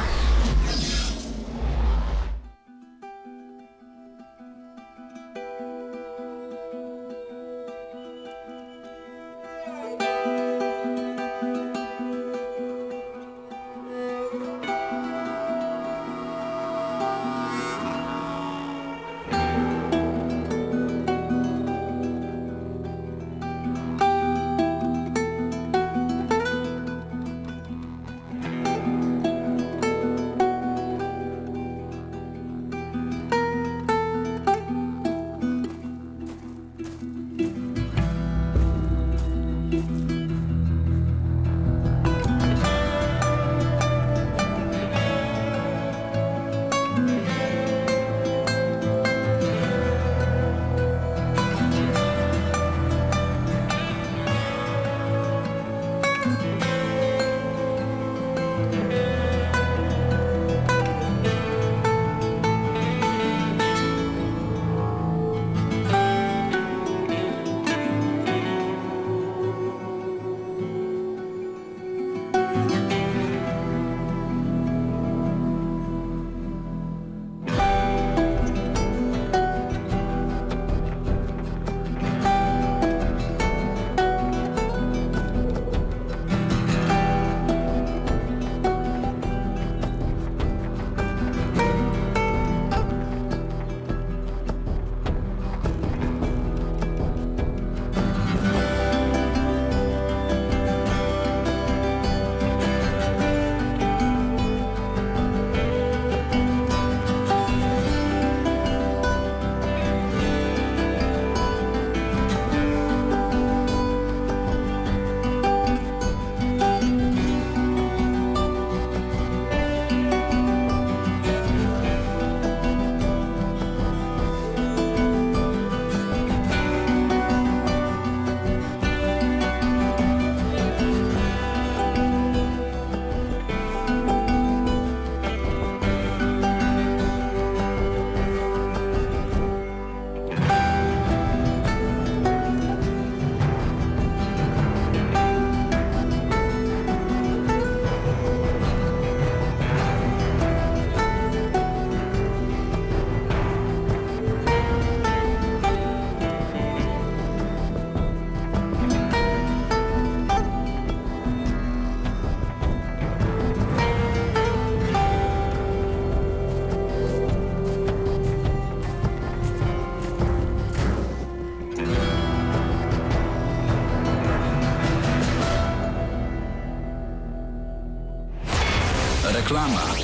S8: Reklama.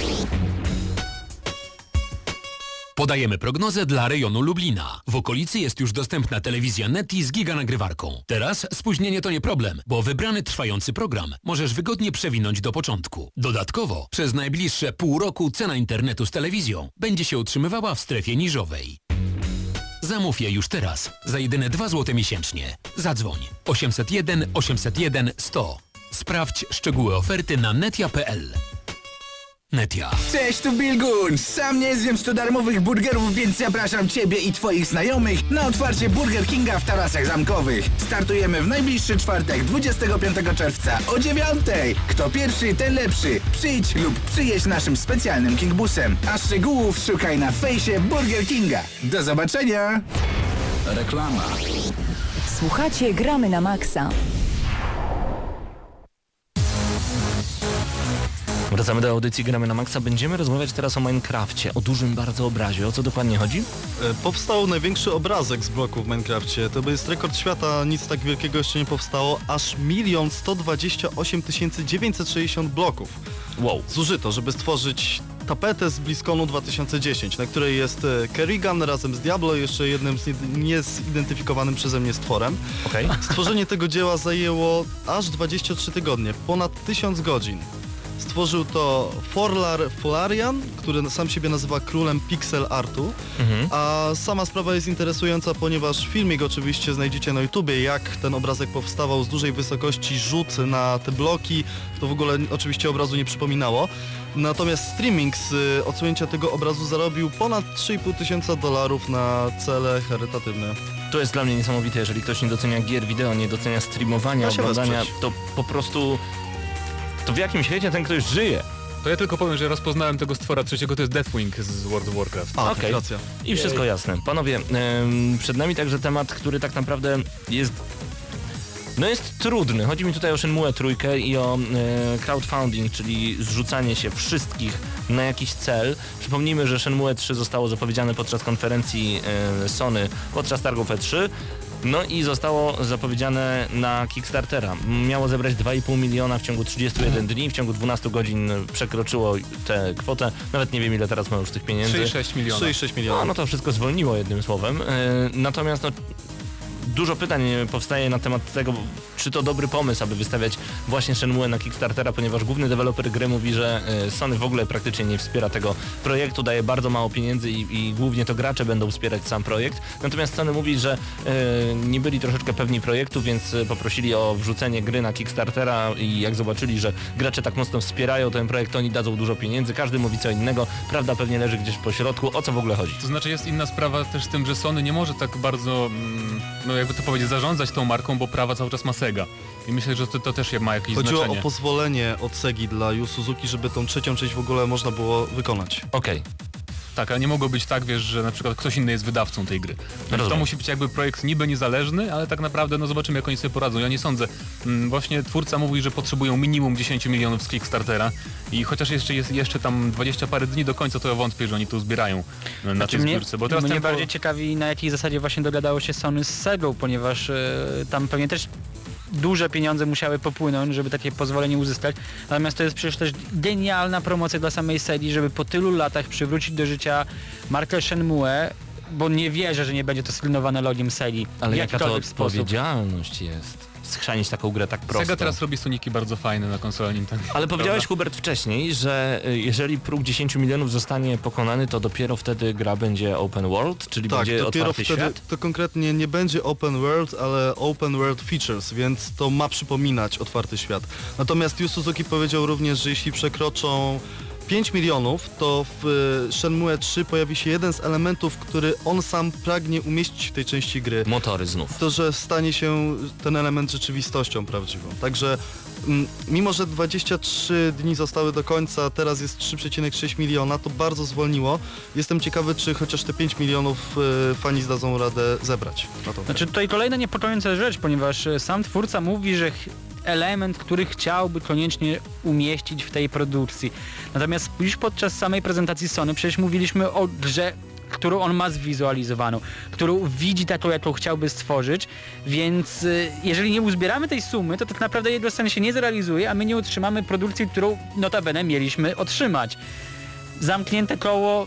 S9: Podajemy prognozę dla rejonu Lublina. W okolicy jest już dostępna telewizja Neti z giganagrywarką. Teraz spóźnienie to nie problem, bo wybrany trwający program możesz wygodnie przewinąć do początku. Dodatkowo, przez najbliższe pół roku cena internetu z telewizją będzie się utrzymywała w strefie niżowej. Zamów je już teraz, za jedyne 2 zł miesięcznie. Zadzwoń 801 801 100. Sprawdź szczegóły oferty na netia.pl. Netia.
S8: Cześć, tu Bilgun! Sam nie zjem 100 darmowych burgerów, więc zapraszam Ciebie i Twoich znajomych na otwarcie Burger Kinga w Tarasach Zamkowych. Startujemy w najbliższy czwartek, 25 czerwca o 9. Kto pierwszy, ten lepszy. Przyjdź lub przyjedź naszym specjalnym Kingbusem. A szczegółów szukaj na fejsie Burger Kinga. Do zobaczenia! Reklama.
S5: Słuchacie Gramy na Maxa.
S1: Wracamy do audycji Gramy na Maxa. Będziemy rozmawiać teraz o Minecrafcie, o dużym bardzo obrazie. O co dokładnie chodzi?
S4: E, Powstał największy obrazek z bloku w Minecrafcie. To jest rekord świata, nic tak wielkiego jeszcze nie powstało. Aż 1 128 960 bloków
S1: Wow.
S4: zużyto, żeby stworzyć tapetę z BlizzConu 2010, na której jest e, Kerrigan razem z Diablo, jeszcze jednym z niezidentyfikowanym przeze mnie stworem.
S1: Okej.
S4: Stworzenie tego dzieła zajęło aż 23 tygodnie, ponad 1000 godzin. Stworzył to Forlar Folarian, który sam siebie nazywa królem pixel artu,
S1: Mhm.
S4: a sama sprawa jest interesująca, ponieważ filmik oczywiście znajdziecie na YouTubie, jak ten obrazek powstawał z dużej wysokości, rzut na te bloki, to w ogóle oczywiście obrazu nie przypominało. Natomiast streaming z y, odsłonięcia tego obrazu zarobił ponad 3,5 tysiąca dolarów na cele charytatywne.
S1: To jest dla mnie niesamowite, jeżeli ktoś nie docenia gier wideo, nie docenia streamowania,
S4: Da się
S1: oglądania,
S4: wesprzeć.
S1: to po prostu... To w jakim świecie ten ktoś żyje?
S6: To ja tylko powiem, że rozpoznałem tego stwora trzeciego, to jest Deathwing z World of Warcraft.
S4: A,
S1: Okej.
S4: racja.
S1: I wszystko jasne. Panowie, em, przed nami także temat, który tak naprawdę jest... No jest trudny. Chodzi mi tutaj o Shenmue trójkę i o e, crowdfunding, czyli zrzucanie się wszystkich na jakiś cel. Przypomnijmy, że Shenmue 3 zostało zapowiedziane podczas konferencji e, Sony podczas targów E3. No i zostało zapowiedziane na Kickstartera. Miało zebrać 2,5 miliona w ciągu 31 dni, w ciągu 12 godzin przekroczyło tę kwotę. Nawet nie wiem ile teraz ma już tych pieniędzy.
S6: 3,6 miliona.
S4: 3,6
S1: No,
S4: milionów.
S1: no to wszystko zwolniło jednym słowem. E, natomiast no, dużo pytań powstaje na temat tego, czy to dobry pomysł, aby wystawiać właśnie Shenmue na Kickstartera, ponieważ główny deweloper gry mówi, że e, Sony w ogóle praktycznie nie wspiera tego projektu, daje bardzo mało pieniędzy i, i głównie to gracze będą wspierać sam projekt. Natomiast Sony mówi, że e, nie byli troszeczkę pewni projektu, więc poprosili o wrzucenie gry na Kickstartera i jak zobaczyli, że gracze tak mocno wspierają ten projekt, oni dadzą dużo pieniędzy, każdy mówi co innego, prawda pewnie leży gdzieś po środku. O co w ogóle chodzi?
S6: To znaczy jest inna sprawa też z tym, że Sony nie może tak bardzo, mm, no jakby to powiedzieć, zarządzać tą marką, bo prawa cały czas ma Sega. I myślę, że to, to też ma jakieś
S4: Chodziło
S6: znaczenie.
S4: o pozwolenie od Segi dla Yu Suzuki, żeby tą trzecią część w ogóle można było wykonać.
S1: Okej.
S6: Tak, a nie mogło być tak, wiesz, że na przykład ktoś inny jest wydawcą tej gry. To musi być jakby projekt niby niezależny, ale tak naprawdę no zobaczymy jak oni sobie poradzą. Ja nie sądzę. Mm, Właśnie twórca mówi, że potrzebują minimum 10 milionów z Kickstartera i chociaż jeszcze jest jeszcze tam 20 parę dni do końca, to ja wątpię, że oni to uzbierają e, na
S3: Znaczy
S6: tej
S3: mnie,
S6: zbiórce. Bo teraz
S3: mnie
S6: tempo...
S3: bardziej ciekawi na jakiej zasadzie właśnie dogadało się Sony z Segą, ponieważ e, tam pewnie też duże pieniądze musiały popłynąć, żeby takie pozwolenie uzyskać. Natomiast to jest przecież też genialna promocja dla samej Segi, żeby po tylu latach przywrócić do życia markę Shenmue, bo nie wierzę, że nie będzie to sklinowane logiem Segi
S1: Ale jaka to odpowiedzialność jest. Schrzanić taką grę tak prosto.
S6: Sega teraz robi Soniki bardzo fajne na konsolę Nintendo.
S1: Ale powiedziałeś
S6: Prawda?
S1: Hubert wcześniej, że y, jeżeli próg 10 milionów zostanie pokonany, to dopiero wtedy gra będzie open world, czyli
S4: Tak,
S1: będzie
S4: dopiero
S1: otwarty
S4: wtedy
S1: świat?
S4: to konkretnie nie będzie open world, ale open world features, więc to ma przypominać otwarty świat. Natomiast Yu Suzuki powiedział również, że jeśli przekroczą 5 milionów, to w y, Shenmue 3 pojawi się jeden z elementów, który on sam pragnie umieścić w tej części gry.
S1: Motory znów.
S4: To, że stanie się ten element rzeczywistością prawdziwą. Także mm, mimo, że 23 dni zostały do końca, teraz jest 3,6 miliona, to bardzo zwolniło. Jestem ciekawy, czy chociaż te 5 milionów y, fani zdadzą radę zebrać. Na tą
S3: Znaczy tutaj kolejna niepokojąca rzecz, ponieważ e, sam twórca mówi, że element, który chciałby koniecznie umieścić w tej produkcji. Natomiast już podczas samej prezentacji Sony przecież mówiliśmy o grze którą on ma zwizualizowaną, którą widzi taką, jaką chciałby stworzyć, więc y, jeżeli nie uzbieramy tej sumy, to tak naprawdę jego sen się nie zrealizuje, a my nie otrzymamy produkcji, którą notabene mieliśmy otrzymać. Zamknięte koło,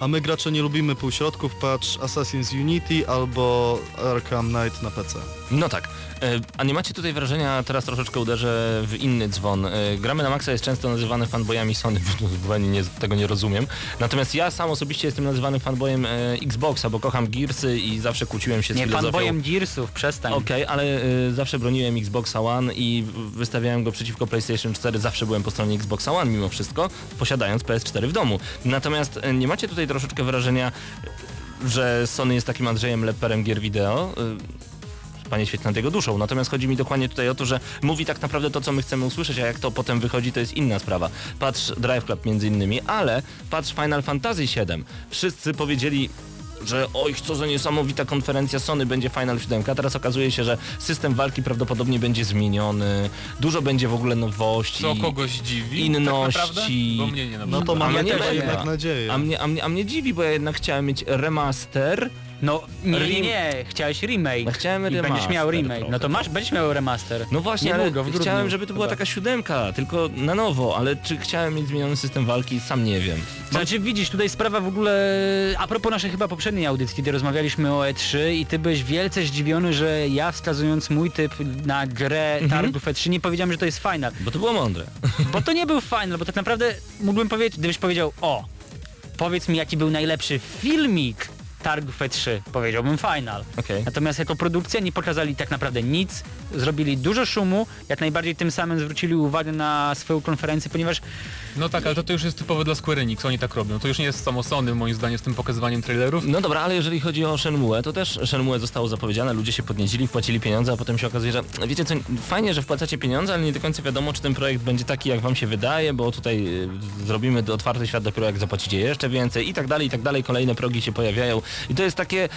S4: A my gracze nie lubimy półśrodków, patrz Assassin's Unity albo Arkham Knight na PC.
S1: No tak. E, A nie macie tutaj wrażenia, teraz troszeczkę uderzę w inny dzwon. E, Gramy na Maxa jest często nazywany fanboyami Sony, zupełnie nie, tego nie rozumiem. Natomiast ja sam osobiście jestem nazywany fanboyem e, Xboxa, bo kocham Gearsy i zawsze kłóciłem się z
S3: nie
S1: filozofią.
S3: fanboyem Gearsów, przestań.
S1: Okej, ale y, zawsze broniłem Xboxa One i wystawiałem go przeciwko PlayStation 4. Zawsze byłem po stronie Xboxa One mimo wszystko, posiadając PS4 w domu. Natomiast nie macie tutaj troszeczkę wrażenia, że Sony jest takim Andrzejem Leperem gier wideo? Panie świetnie nad jego duszą. Natomiast chodzi mi dokładnie tutaj o to, że mówi tak naprawdę to, co my chcemy usłyszeć, a jak to potem wychodzi, to jest inna sprawa. Patrz Drive Club między innymi, ale patrz Final Fantasy VII. Wszyscy powiedzieli, że oj, co za niesamowita konferencja Sony będzie Final 7. A teraz okazuje się, że system walki prawdopodobnie będzie zmieniony, dużo będzie w ogóle nowości.
S6: Co kogoś dziwi?
S1: Inności.
S6: Tak naprawdę? Bo mnie nie
S4: No to
S1: mega.
S4: jednak nadzieję.
S1: A mnie, a, mnie, a mnie dziwi, bo ja jednak chciałem mieć remaster.
S3: No nie, nie, chciałeś remake.
S1: No, chciałem
S3: I będziesz miał remake.
S1: trochę.
S3: No to masz, będziesz miał remaster.
S1: No właśnie,
S3: Niedługo,
S1: ale chciałem, żeby to była
S3: chyba.
S1: taka siódemka, tylko na nowo, ale czy chciałem mieć zmieniony system walki, sam nie wiem.
S3: Znaczy widzisz, tutaj sprawa w ogóle, a propos naszej chyba poprzedniej audycji, kiedy rozmawialiśmy o E3 i ty byłeś wielce zdziwiony, że ja wskazując mój typ na grę
S1: Mhm.
S3: targów E3 nie powiedziałem, że to jest final.
S1: Bo to było mądre.
S3: Bo to nie był final, bo tak naprawdę mógłbym powiedzieć, gdybyś powiedział, o, powiedz mi jaki był najlepszy filmik targów E3, powiedziałbym final.
S1: Okej.
S3: Natomiast jako produkcja nie pokazali tak naprawdę nic, zrobili dużo szumu, jak najbardziej tym samym zwrócili uwagę na swoją konferencję, ponieważ
S6: No tak, ale to, to już jest typowe dla Square Enix, oni tak robią. To już nie jest samo Sony moim zdaniem z tym pokazywaniem trailerów.
S1: No dobra, ale jeżeli chodzi o Shenmue, to też Shenmue zostało zapowiedziane, ludzie się podniecili, wpłacili pieniądze, a potem się okazuje, że wiecie co, fajnie, że wpłacacie pieniądze, ale nie do końca wiadomo, czy ten projekt będzie taki, jak wam się wydaje, bo tutaj y, zrobimy do- otwarty świat dopiero jak zapłacicie jeszcze więcej i tak dalej, i tak dalej, kolejne progi się pojawiają i to jest takie...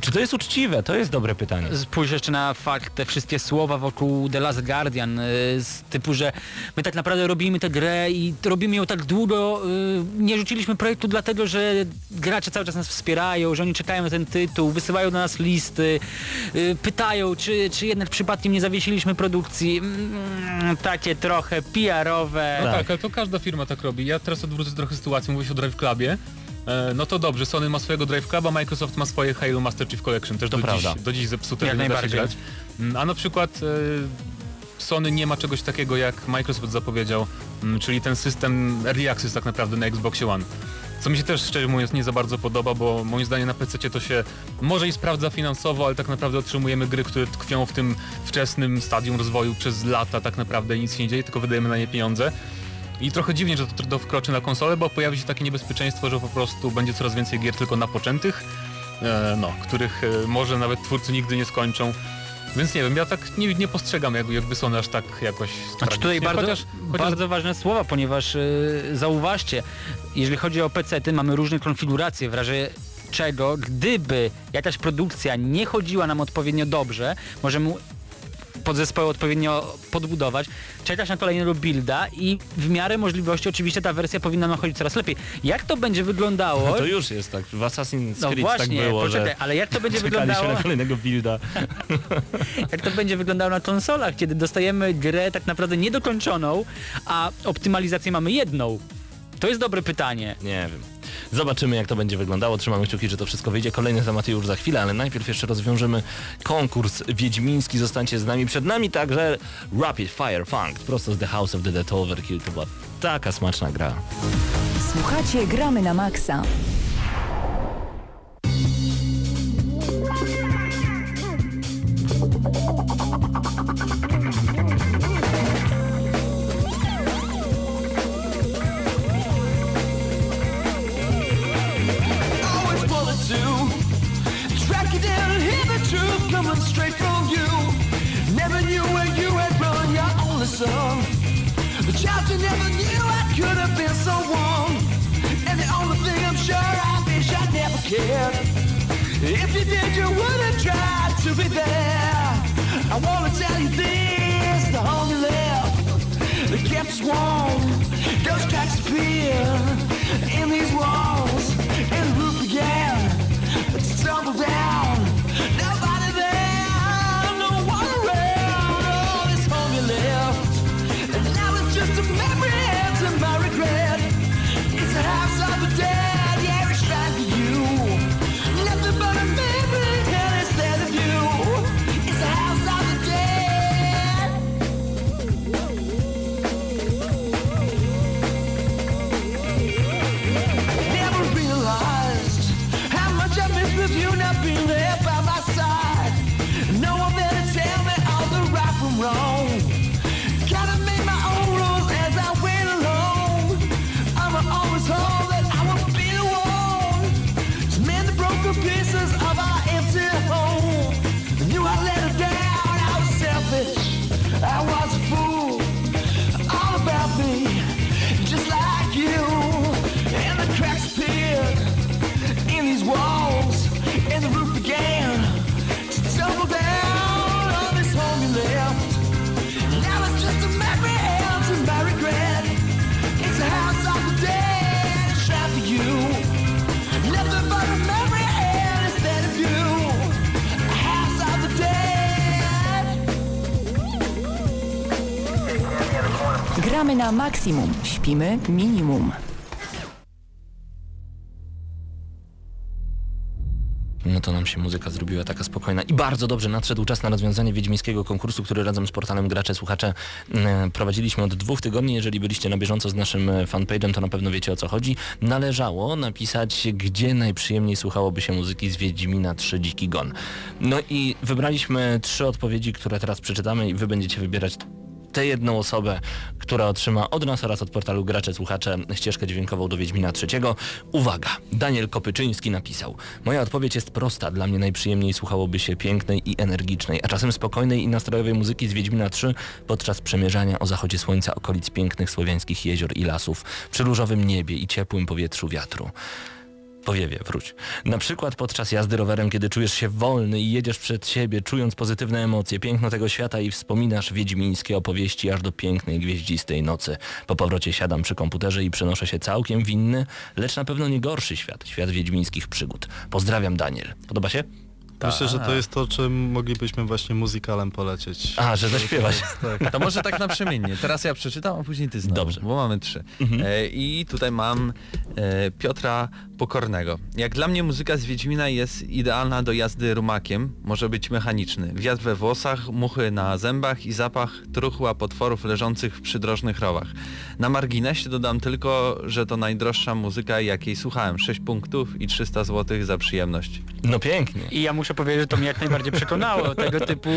S1: Czy to jest uczciwe? To jest dobre pytanie.
S3: Spójrz jeszcze na fakt, te wszystkie słowa wokół The Last Guardian, y, z typu, że my tak naprawdę robimy tę grę i robimy ją tak długo, y, nie rzuciliśmy projektu dlatego, że gracze cały czas nas wspierają, że oni czekają na ten tytuł, wysyłają do nas listy, y, pytają, czy, czy jednak przypadkiem nie zawiesiliśmy produkcji. Mm, takie trochę PR-owe.
S6: No
S1: Tak.
S6: tak. ale to każda firma tak robi. Ja teraz odwrócę trochę sytuację, mówię o Drive Clubie. E, No to dobrze, Sony ma swojego Drive Cluba, Microsoft ma swoje Halo Master Chief Collection, też
S1: To
S6: do,
S1: prawda.
S6: dziś, do dziś zepsute,
S3: Jak
S6: nie da się grać. Mm, A na przykład e, Sony nie ma czegoś takiego jak Microsoft zapowiedział, mm, czyli ten system Early Access tak naprawdę na Xboxie One. Co mi się też szczerze mówiąc nie za bardzo podoba, bo moim zdaniem na PC to się może i sprawdza finansowo, ale tak naprawdę otrzymujemy gry, które tkwią w tym wczesnym stadium rozwoju przez lata tak naprawdę nic się nie dzieje, tylko wydajemy na nie pieniądze. I trochę dziwnie, że to, wkroczy na konsolę, bo pojawi się takie niebezpieczeństwo, że po prostu będzie coraz więcej gier tylko napoczętych, e, no, których e, może nawet twórcy nigdy nie skończą. Więc nie wiem, ja tak nie, nie postrzegam jakby, jakby Sony aż tak jakoś
S3: Znaczy tutaj bardzo,
S6: chociaż, chociaż
S3: bardzo ważne słowa, ponieważ yy, zauważcie, jeżeli chodzi o PC, mamy różne konfiguracje, w razie czego, gdyby jakaś produkcja nie chodziła nam odpowiednio dobrze, możemy podzespoły odpowiednio podbudować, czekać na kolejnego builda i w miarę możliwości oczywiście ta wersja powinna nam chodzić coraz lepiej. Jak to będzie wyglądało?
S1: No to już jest tak, w Assassin's
S3: No
S1: Creed
S3: właśnie,
S1: tak było,
S3: poczekaj, ale jak to będzie wyglądało?
S1: na kolejnego builda.
S3: jak to będzie wyglądało na konsolach, kiedy dostajemy grę tak naprawdę niedokończoną, a optymalizację mamy jedną? To jest dobre pytanie.
S1: Nie wiem. Zobaczymy jak to będzie wyglądało. Trzymamy kciuki, że to wszystko wyjdzie. Kolejne tematy już za chwilę, ale najpierw jeszcze rozwiążemy konkurs wiedźmiński. Zostańcie z nami. Przed nami także Rapid Fire Funk, prosto z The House of the Dead Overkill. To była taka smaczna gra.
S5: Słuchacie Gramy na Maxa.
S10: Coming straight from you. Never knew where you had run your only son. The child you never knew I could have been someone. And the only thing I'm sure I wish I never cared. If you did, you would have tried to be there. I wanna tell you this, the you left that kept warm. Those cracks appear in these walls, and the roof
S5: Gramy na maksimum, śpimy minimum.
S1: No to nam się muzyka zrobiła taka spokojna i bardzo dobrze nadszedł czas na rozwiązanie wiedźmińskiego konkursu, który razem z portalem Gracze Słuchacze e, prowadziliśmy od dwóch tygodni. Jeżeli byliście na bieżąco z naszym e, fanpage'em, to na pewno wiecie o co chodzi. Należało napisać, gdzie najprzyjemniej słuchałoby się muzyki z Wiedźmina 3 Dziki Gon. No i wybraliśmy trzy odpowiedzi, które teraz przeczytamy i wy będziecie wybierać tę jedną osobę, która otrzyma od nas oraz od portalu Gracze Słuchacze ścieżkę dźwiękową do Wiedźmina trzeciego. Uwaga! Daniel Kopyczyński napisał Moja odpowiedź jest prosta. Dla mnie najprzyjemniej słuchałoby się pięknej i energicznej, a czasem spokojnej i nastrojowej muzyki z Wiedźmina 3 podczas przemierzania o zachodzie słońca okolic pięknych słowiańskich jezior i lasów, przy różowym niebie i ciepłym powietrzu wiatru. Powiewie, wróć. Na przykład podczas jazdy rowerem, kiedy czujesz się wolny i jedziesz przed siebie, czując pozytywne emocje, piękno tego świata i wspominasz wiedźmińskie opowieści aż do pięknej, gwieździstej nocy. Po powrocie siadam przy komputerze i przenoszę się całkiem w inny, lecz na pewno nie gorszy świat, świat wiedźmińskich przygód. Pozdrawiam, Daniel. Podoba się?
S4: Myślę, że to jest to, czym moglibyśmy właśnie muzykalem polecieć.
S1: A, że zaśpiewać.
S4: Tak.
S2: To może tak naprzemiennie. Teraz ja przeczytam, a później ty znowu,
S1: Dobrze.
S2: bo mamy trzy.
S1: Mhm.
S2: E, I tutaj mam e, Piotra Pokornego. Jak dla mnie muzyka z Wiedźmina jest idealna do jazdy rumakiem, może być mechaniczny. Wiatr we włosach, muchy na zębach i zapach truchła potworów leżących w przydrożnych rowach. Na marginesie dodam tylko, że to najdroższa muzyka jakiej słuchałem. 6 punktów i 300 zł za przyjemność.
S1: No pięknie.
S3: I ja muszę powiedzieć, że to mnie jak najbardziej przekonało. Tego typu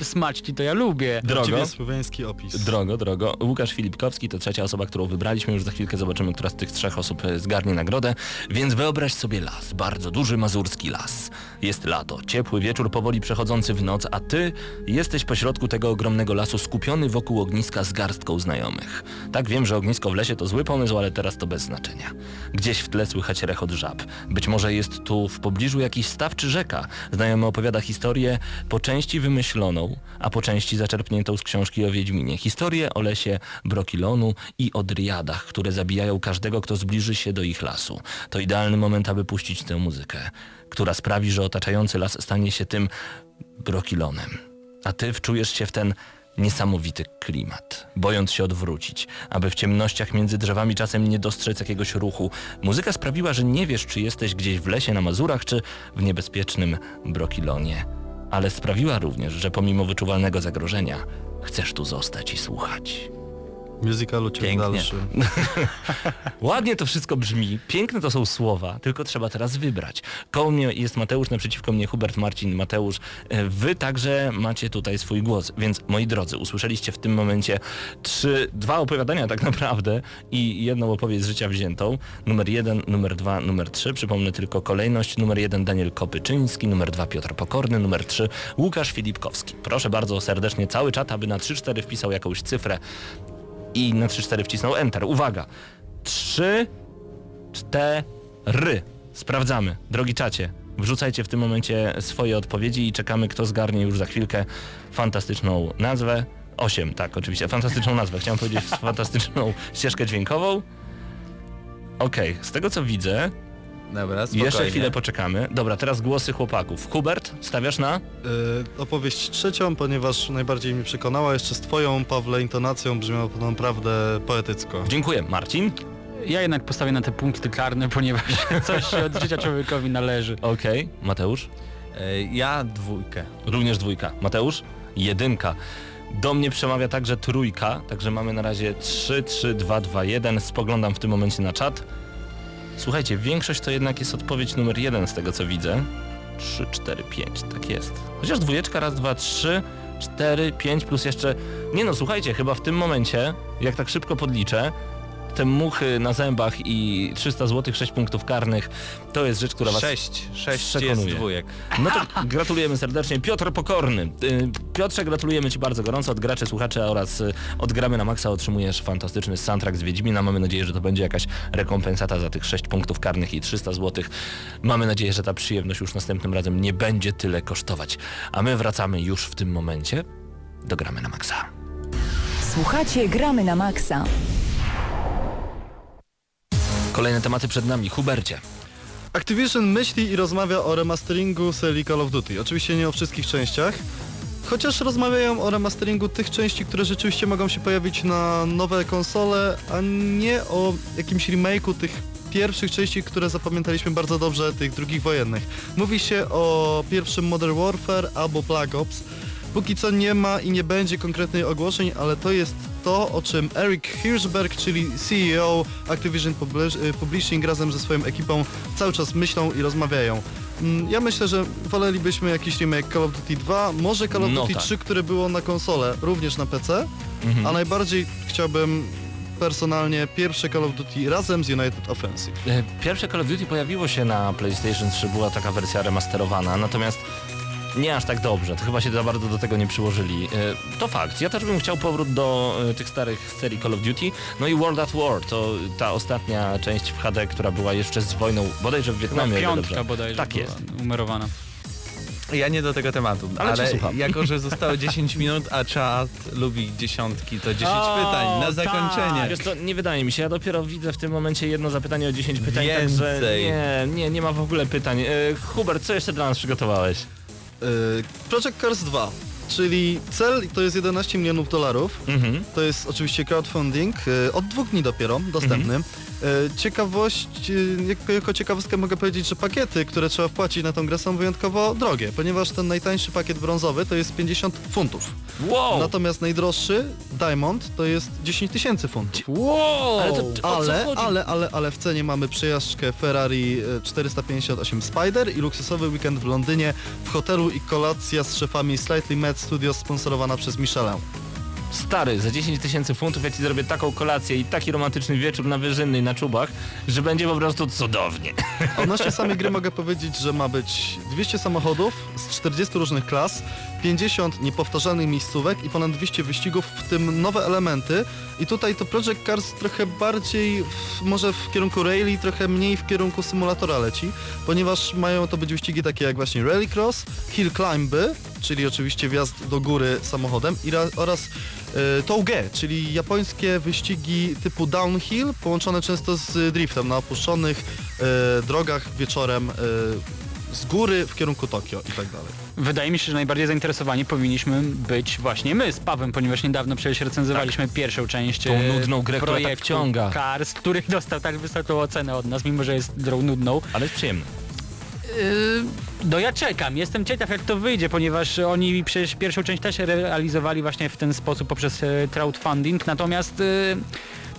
S3: y, smaczki to ja lubię.
S1: Drogo.
S4: Słowiański opis.
S1: Drogo, drogo. Łukasz Filipkowski to trzecia osoba, którą wybraliśmy. Już za chwilkę zobaczymy, która z tych trzech osób e, zgarnie nagrodę. Więc wyobraź sobie las, bardzo duży mazurski las. Jest lato, ciepły wieczór powoli przechodzący w noc, a ty jesteś pośrodku tego ogromnego lasu skupiony wokół ogniska z garstką znajomych. Tak wiem, że ognisko w lesie to zły pomysł, ale teraz to bez znaczenia. Gdzieś w tle słychać rechot żab. Być może jest tu w pobliżu jakiś staw czy rzeka. Znajomy opowiada historię po części wymyśloną, a po części zaczerpniętą z książki o Wiedźminie. Historię o lesie Brokilonu i o driadach, które zabijają każdego, kto zbliży się do ich lasu. To idealny moment, aby puścić tę muzykę, która sprawi, że otaczający las stanie się tym Brokilonem. A ty wczujesz się w ten niesamowity klimat, bojąc się odwrócić, aby w ciemnościach między drzewami czasem nie dostrzec jakiegoś ruchu. Muzyka sprawiła, że nie wiesz, czy jesteś gdzieś w lesie na Mazurach, czy w niebezpiecznym Brokilonie. Ale sprawiła również, że pomimo wyczuwalnego zagrożenia, chcesz tu zostać i słuchać.
S4: Musicalu ciąg
S2: Pięknie.
S4: dalszy.
S1: Ładnie to wszystko brzmi, piękne to są słowa, tylko trzeba teraz wybrać. Koło mnie jest Mateusz, naprzeciwko mnie Hubert, Marcin, Mateusz. E, Wy także macie tutaj swój głos, więc moi drodzy, usłyszeliście w tym momencie trzy, dwa opowiadania tak naprawdę i jedną opowieść z życia wziętą. Numer jeden, numer dwa, numer trzy. Przypomnę tylko kolejność. Numer jeden Daniel Kopyczyński, numer dwa Piotr Pokorny, numer trzy Łukasz Filipkowski. Proszę bardzo serdecznie cały czat, aby na 3-4 wpisał jakąś cyfrę i na 3-4 wcisnął Enter. Uwaga! 3, 4. Sprawdzamy. Drogi czacie, wrzucajcie w tym momencie swoje odpowiedzi i czekamy, kto zgarnie już za chwilkę fantastyczną nazwę. 8, tak, oczywiście. Fantastyczną nazwę. Chciałem powiedzieć fantastyczną ścieżkę dźwiękową. Okej, z tego co widzę,
S2: Dobra, spokojnie.
S1: jeszcze chwilę poczekamy. Dobra, teraz głosy chłopaków. Hubert, stawiasz na?
S4: Y, opowieść trzecią, ponieważ najbardziej mi przekonała. Jeszcze z twoją, Pawle, intonacją brzmiało to naprawdę poetycko.
S1: Dziękuję. Marcin?
S3: Ja jednak postawię na te punkty karne, ponieważ coś się od życia człowiekowi należy.
S1: Okej. Mateusz?
S2: E, ja dwójkę.
S1: Również dwójka. Mateusz? Jedynka. Do mnie przemawia także trójka, także mamy na razie 3, 3, 2, 2, 1. Spoglądam w tym momencie na czat. Słuchajcie, większość to jednak jest odpowiedź numer jeden z tego co widzę. 3, 4, 5, tak jest. Chociaż dwójeczka, raz, dwa, trzy, cztery, pięć plus jeszcze... Nie no, słuchajcie, chyba w tym momencie, jak tak szybko podliczę, te muchy na zębach i 300 zł, 6 punktów karnych, to jest rzecz, która was...
S2: Sześć. Sześć
S1: przekonuje.
S2: jest dwójek.
S1: No to gratulujemy serdecznie. Piotr Pokorny. Y, Piotrze, gratulujemy Ci bardzo gorąco od graczy, słuchaczy oraz y, od Gramy na Maxa otrzymujesz fantastyczny soundtrack z Wiedźmina. Mamy nadzieję, że to będzie jakaś rekompensata za tych 6 punktów karnych i 300 zł. Mamy nadzieję, że ta przyjemność już następnym razem nie będzie tyle kosztować. A my wracamy już w tym momencie do Gramy na Maxa.
S5: Słuchacie Gramy na Maxa.
S1: Kolejne tematy przed nami. Hubercie.
S4: Activision myśli i rozmawia o remasteringu serii Call of Duty. Oczywiście nie o wszystkich częściach. chociaż rozmawiają o remasteringu tych części, które rzeczywiście mogą się pojawić na nowe konsole, a nie o jakimś remake'u tych pierwszych części, które zapamiętaliśmy bardzo dobrze, tych drugich wojennych. Mówi się o pierwszym Modern Warfare albo Black Ops. Póki co nie ma i nie będzie konkretnych ogłoszeń, ale to jest to, o czym Eric Hirschberg, czyli CEO Activision y, Publishing razem ze swoją ekipą cały czas myślą i rozmawiają. Mm, Ja myślę, że wolelibyśmy jakiś remake Call of Duty 2, może Call of
S1: No
S4: Duty
S1: tak.
S4: 3, które było na konsolę, również na PC,
S1: Mhm.
S4: a najbardziej chciałbym personalnie pierwsze Call of Duty razem z United Offensive.
S1: E, Pierwsze Call of Duty pojawiło się na PlayStation 3, była taka wersja remasterowana, natomiast nie aż tak dobrze, to chyba się za bardzo do tego nie przyłożyli. E, To fakt, ja też bym chciał powrót do e, tych starych serii Call of Duty, no i World at War, to ta ostatnia część w HD, która była jeszcze z wojną, bodajże w
S3: Chyba
S1: Wietnamie. ile
S3: piątka bodajże
S1: Tak
S3: była
S1: jest.
S3: numerowana.
S2: Ja nie do tego tematu,
S1: Ale
S2: ale, jako, że zostało 10 minut, a czat lubi dziesiątki, to 10
S3: O,
S2: pytań na
S3: tak.
S2: zakończenie.
S1: Wiesz co, nie wydaje mi się, ja dopiero widzę w tym momencie jedno zapytanie o 10 pytań, także
S2: Więcej.
S1: nie, nie, nie ma w ogóle pytań. E, Hubert, co jeszcze dla nas przygotowałeś?
S4: Yy, Project Cars 2, czyli cel to jest 11 milionów dolarów.
S1: Mhm.
S4: To jest oczywiście crowdfunding, yy, od dwóch dni dopiero dostępny. Yy, Ciekawość, yy, jako, ciekawostkę mogę powiedzieć, że pakiety, które trzeba wpłacić na tą grę są wyjątkowo drogie, ponieważ ten najtańszy pakiet brązowy to jest 50 funtów.
S1: Wow!
S4: Natomiast najdroższy, Diamond, to jest 10 tysięcy funtów.
S3: Wow!
S1: Ale to,
S4: Ale, ale, ale, ale w cenie mamy przejażdżkę Ferrari e, 458 Spider i luksusowy weekend w Londynie w hotelu i kolacja z szefami Slightly Mad Studios sponsorowana przez Michelin.
S1: Stary, za 10 tysięcy funtów ja ci zrobię taką kolację i taki romantyczny wieczór na Wyżynnej na czubach, że będzie po prostu cudownie.
S4: Odnośnie samej gry mogę powiedzieć, że ma być 200 samochodów z 40 różnych klas, 50 niepowtarzalnych miejscówek i ponad 200 wyścigów, w tym nowe elementy. I tutaj to Project Cars trochę bardziej w, może w kierunku rally, trochę mniej w kierunku symulatora leci, ponieważ mają to być wyścigi takie jak właśnie rallycross, hill climby, czyli oczywiście wjazd do góry samochodem i ra, oraz touge, czyli japońskie wyścigi typu downhill, połączone często z driftem na opuszczonych e, drogach wieczorem e, z góry w kierunku Tokio i tak dalej.
S3: Wydaje mi się, że najbardziej zainteresowani powinniśmy być właśnie my z Pawem, ponieważ niedawno przecież recenzowaliśmy pierwszą część
S1: Tą
S3: e,
S1: nudną grę, która tak
S3: projektu
S1: wciąga.
S3: Cars, który dostał tak wysoką ocenę od nas, mimo że jest grą nudną.
S1: Ale jest przyjemny.
S3: Yy, no ja czekam, jestem ciekaw jak to wyjdzie, ponieważ oni przecież pierwszą część też realizowali właśnie w ten sposób poprzez e, crowdfunding, natomiast e,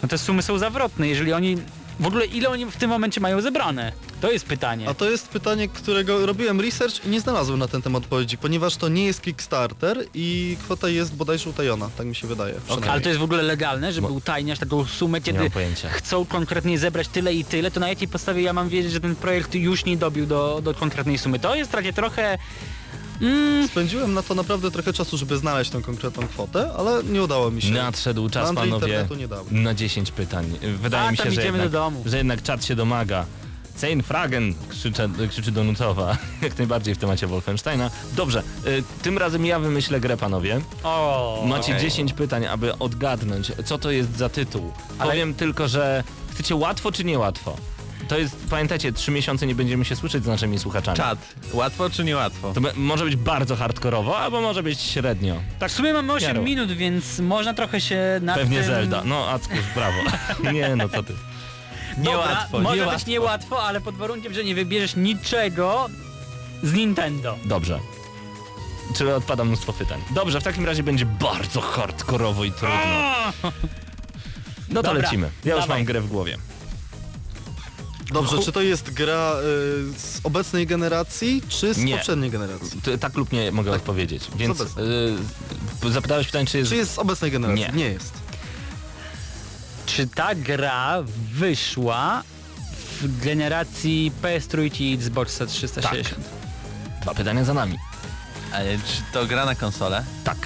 S3: no te sumy są zawrotne, jeżeli oni w ogóle ile oni w tym momencie mają zebrane? To jest pytanie.
S4: A to jest pytanie, którego robiłem research i nie znalazłem na ten temat odpowiedzi, ponieważ to nie jest Kickstarter i kwota jest bodajże utajona, tak mi się wydaje. przynajmniej.
S3: Ale to jest w ogóle legalne, żeby
S1: Bo-
S3: utajniać taką sumę, kiedy chcą konkretnie zebrać tyle i tyle, to na jakiej podstawie ja mam wiedzieć, że ten projekt już nie dobił do, do konkretnej sumy? To jest takie trochę... Mm,
S4: Spędziłem na to naprawdę trochę czasu, żeby znaleźć tą konkretną kwotę, ale nie udało mi się.
S1: Nadszedł czas,
S4: Andrzej
S1: panowie, na 10 pytań. Wydaje
S3: A,
S1: mi się, że jednak, że jednak czat się domaga. Sein Fragen krzycze, krzyczy do Nutowa, jak najbardziej w temacie Wolfensteina. Dobrze, y, tym razem ja wymyślę grę, panowie.
S3: o,
S1: Macie
S2: okej.
S1: 10 pytań, aby odgadnąć, co to jest za tytuł.
S3: Ale-
S1: Powiem tylko, że chcecie łatwo czy niełatwo? To jest, pamiętajcie, trzy miesiące nie będziemy się słyszeć z naszymi słuchaczami.
S2: Czat, łatwo czy niełatwo?
S1: To be- może być bardzo hardkorowo, albo może być średnio.
S3: Tak, w sumie mamy 8
S1: Jaro.
S3: minut, więc można trochę się nad
S1: Pewnie
S3: tym...
S1: Zelda. No, Ackus, brawo. nie, no co ty.
S3: Dobra,
S2: Niełatwo,
S3: może
S2: niełatwo.
S3: być niełatwo, ale pod warunkiem, że nie wybierzesz niczego z Nintendo.
S1: Dobrze. Czyli odpada mnóstwo pytań. Dobrze, w takim razie będzie bardzo hardkorowo i trudno. No to
S3: Dobra,
S1: lecimy. Ja już
S3: dawaj.
S1: mam grę w głowie.
S4: Dobrze, czy to jest gra y, z obecnej generacji, czy z
S1: Nie.
S4: poprzedniej generacji?
S1: T- tak lub nie mogę odpowiedzieć. Więc y, zapytałeś pytanie, czy jest...
S4: Czy jest z obecnej generacji?
S1: Nie.
S4: Nie jest.
S3: Czy ta gra wyszła w generacji PS3 i Xboxa 360?
S1: Dwa pytania za nami.
S2: Ale czy to gra na konsolę?
S1: Tak.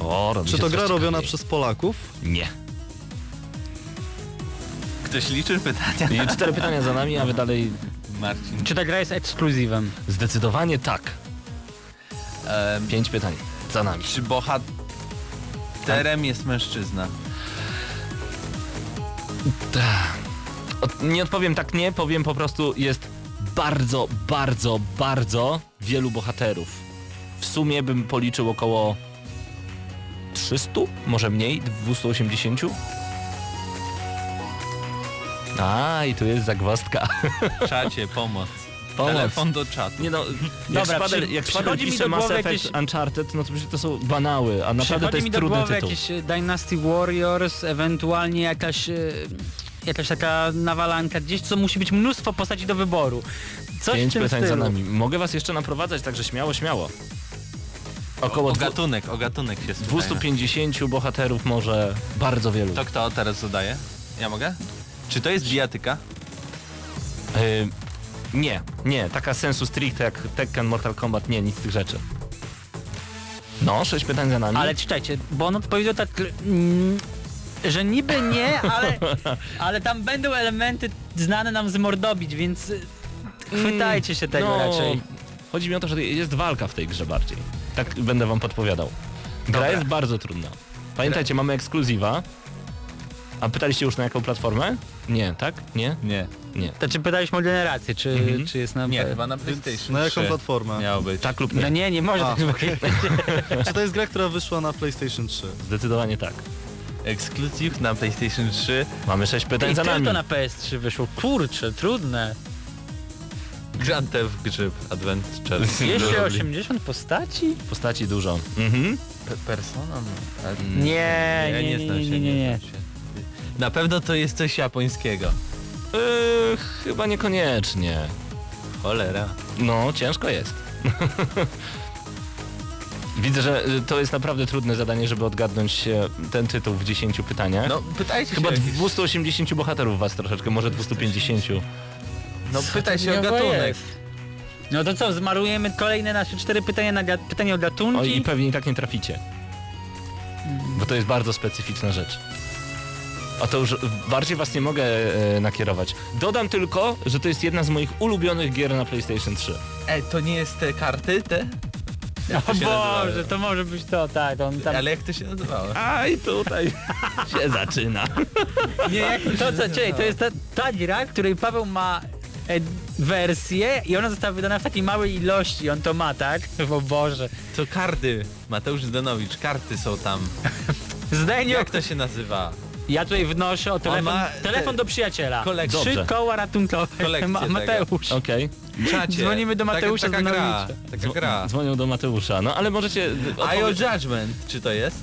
S1: O, robi
S4: Czy
S1: się
S4: to
S1: coraz
S4: gra robiona
S1: ciekawiej.
S4: przez Polaków?
S1: Nie.
S2: Ktoś liczy pytania?
S1: I cztery pytania za nami, a wy dalej...
S2: Marcin.
S3: Czy ta gra jest ekskluzywem?
S1: Zdecydowanie tak.
S2: Em,
S1: Pięć pytań za nami.
S2: czy bohaterem jest mężczyzna?
S1: Od, nie odpowiem tak nie, powiem po prostu jest bardzo, bardzo, bardzo wielu bohaterów. W sumie bym policzył około 300, może mniej, 280. A, i tu jest zagwozdka.
S2: Czacie, pomoc.
S1: Pomoc.
S2: Telefon do czatu.
S1: Nie no, jak
S3: Dobra,
S1: Szpadel,
S3: przy-
S1: jak Szpadel
S3: przychodzi mi
S1: pisze
S3: do
S1: Mass
S3: głowy
S1: Effect
S3: jakieś-
S1: Uncharted, no to przecież to są banały, a naprawdę to
S3: Przychodzi
S1: jest
S3: mi do
S1: trudny
S3: głowy
S1: tytuł.
S3: jakieś e, Dynasty Warriors, ewentualnie jakaś, e, jakaś taka nawalanka gdzieś, co musi być mnóstwo postaci do wyboru. Coś w tym
S1: pytań za
S3: stylu.
S1: nami. Mogę was jeszcze naprowadzać, także śmiało, śmiało. Około
S2: O
S1: dwu-
S2: gatunek, o gatunek się spytajmy.
S1: 250 bohaterów może, bardzo wielu.
S2: To kto teraz zadaje? Ja mogę? Czy to jest bijatyka?
S1: Y, nie, nie, taka sensu stricte jak Tekken, Mortal Kombat, nie, nic z tych rzeczy. No, sześć pytań za nami.
S3: Ale czytajcie, bo on odpowiedział tak, mm, że niby nie, ale, ale tam będą elementy znane nam z Mordobić, więc chwytajcie się tego
S1: no,
S3: raczej.
S1: Chodzi mi o to, że jest walka w tej grze bardziej. Tak będę wam podpowiadał. Gra
S2: Dobra.
S1: jest bardzo trudna. Pamiętajcie, mamy ekskluzywa. A pytaliście już na jaką platformę? Nie, tak? Nie?
S2: Nie.
S1: Nie.
S3: To czy pytaliśmy o generację, czy,
S1: Mhm.
S3: czy jest na...
S2: Nie, chyba na PlayStation
S4: Na jaką
S2: 3
S4: platformę?
S2: miało być.
S1: Tak lub
S3: No
S1: nie?
S3: nie, nie może
S4: A,
S3: tak być.
S4: okej. Czy to jest gra, która wyszła na PlayStation 3?
S1: Zdecydowanie tak.
S2: Ekskluzyw na PlayStation 3.
S1: Mamy sześć pytań
S3: I
S1: za nami.
S3: tylko na PS3 wyszło. Kurczę, trudne.
S2: Grand Theft Grzyb Adventure.
S3: 280 postaci?
S1: Postaci dużo. Mhm.
S2: Pe- Persona? No. A-
S3: Nie, nie, nie,
S2: znam
S3: nie,
S2: się,
S3: nie, nie, nie.
S2: znam się. Na pewno to jest coś japońskiego.
S1: Yy, chyba niekoniecznie.
S2: Cholera.
S1: No, ciężko jest. Widzę, że y, to jest naprawdę trudne zadanie, żeby odgadnąć e, ten tytuł w 10 pytaniach.
S2: No pytajcie
S1: Chyba
S2: się. jakieś-
S1: 280 bohaterów was troszeczkę, może 250.
S2: No pytaj się o gatunek.
S3: jest. No to co, zmarujemy kolejne nasze cztery pytania na pytanie o gatunki?
S1: O i pewnie i tak nie traficie. Bo to jest bardzo specyficzna rzecz. A to już bardziej was nie mogę e, nakierować. Dodam tylko, że to jest jedna z moich ulubionych gier na PlayStation 3.
S2: Ej, to nie jest te karty, te?
S3: O
S2: to się
S3: Boże, to może być to, tak. On tam...
S2: Ale jak to się nazywało?
S1: Aj, tutaj się zaczyna.
S3: Nie, jak to co, czekaj, to jest ta, ta gra, której Paweł ma e, wersję i ona została wydana w takiej małej ilości, on to ma, tak? O Boże.
S2: To karty. Mateusz Zdanowicz, karty są tam.
S3: Zdejmie,
S2: Jak to się nazywa?
S3: Ja tutaj wnoszę o telefon,
S2: ma
S3: telefon
S2: te-
S3: do przyjaciela.
S2: kolekcję.
S3: Trzy
S1: Dobrze.
S3: koła ratunkowe.
S2: Kolekcję
S3: Ma,
S2: tego.
S3: Mateusz.
S1: Okej.
S2: Czacie.
S3: Dzwonimy do Mateusza
S2: taka, taka gra.
S3: Zdanowicza.
S2: Taka gra.
S1: Dzwonią do Mateusza. No ale możecie...
S2: IO
S1: odpowie-
S2: Judgment, czy to jest?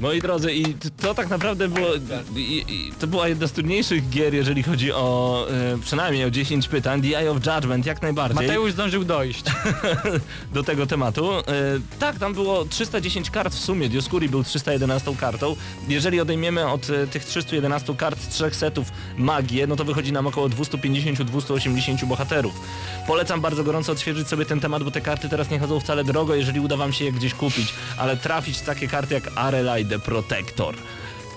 S1: Moi drodzy, i to tak naprawdę było, i, i, to była jedna z trudniejszych gier, jeżeli chodzi o e, przynajmniej o 10 pytań. The Eye of Judgment, jak najbardziej
S3: Mateusz zdążył dojść.
S1: do tego tematu. E, tak, tam było 310 kart w sumie, Dioscuri był 311 kartą. Jeżeli odejmiemy od e, tych 311 kart trzech setów magię, no to wychodzi nam około 250-280 bohaterów. Polecam bardzo gorąco odświeżyć sobie ten temat, bo te karty teraz nie chodzą wcale drogo, jeżeli uda wam się je gdzieś kupić, ale trafić takie karty jak Arelai protektor.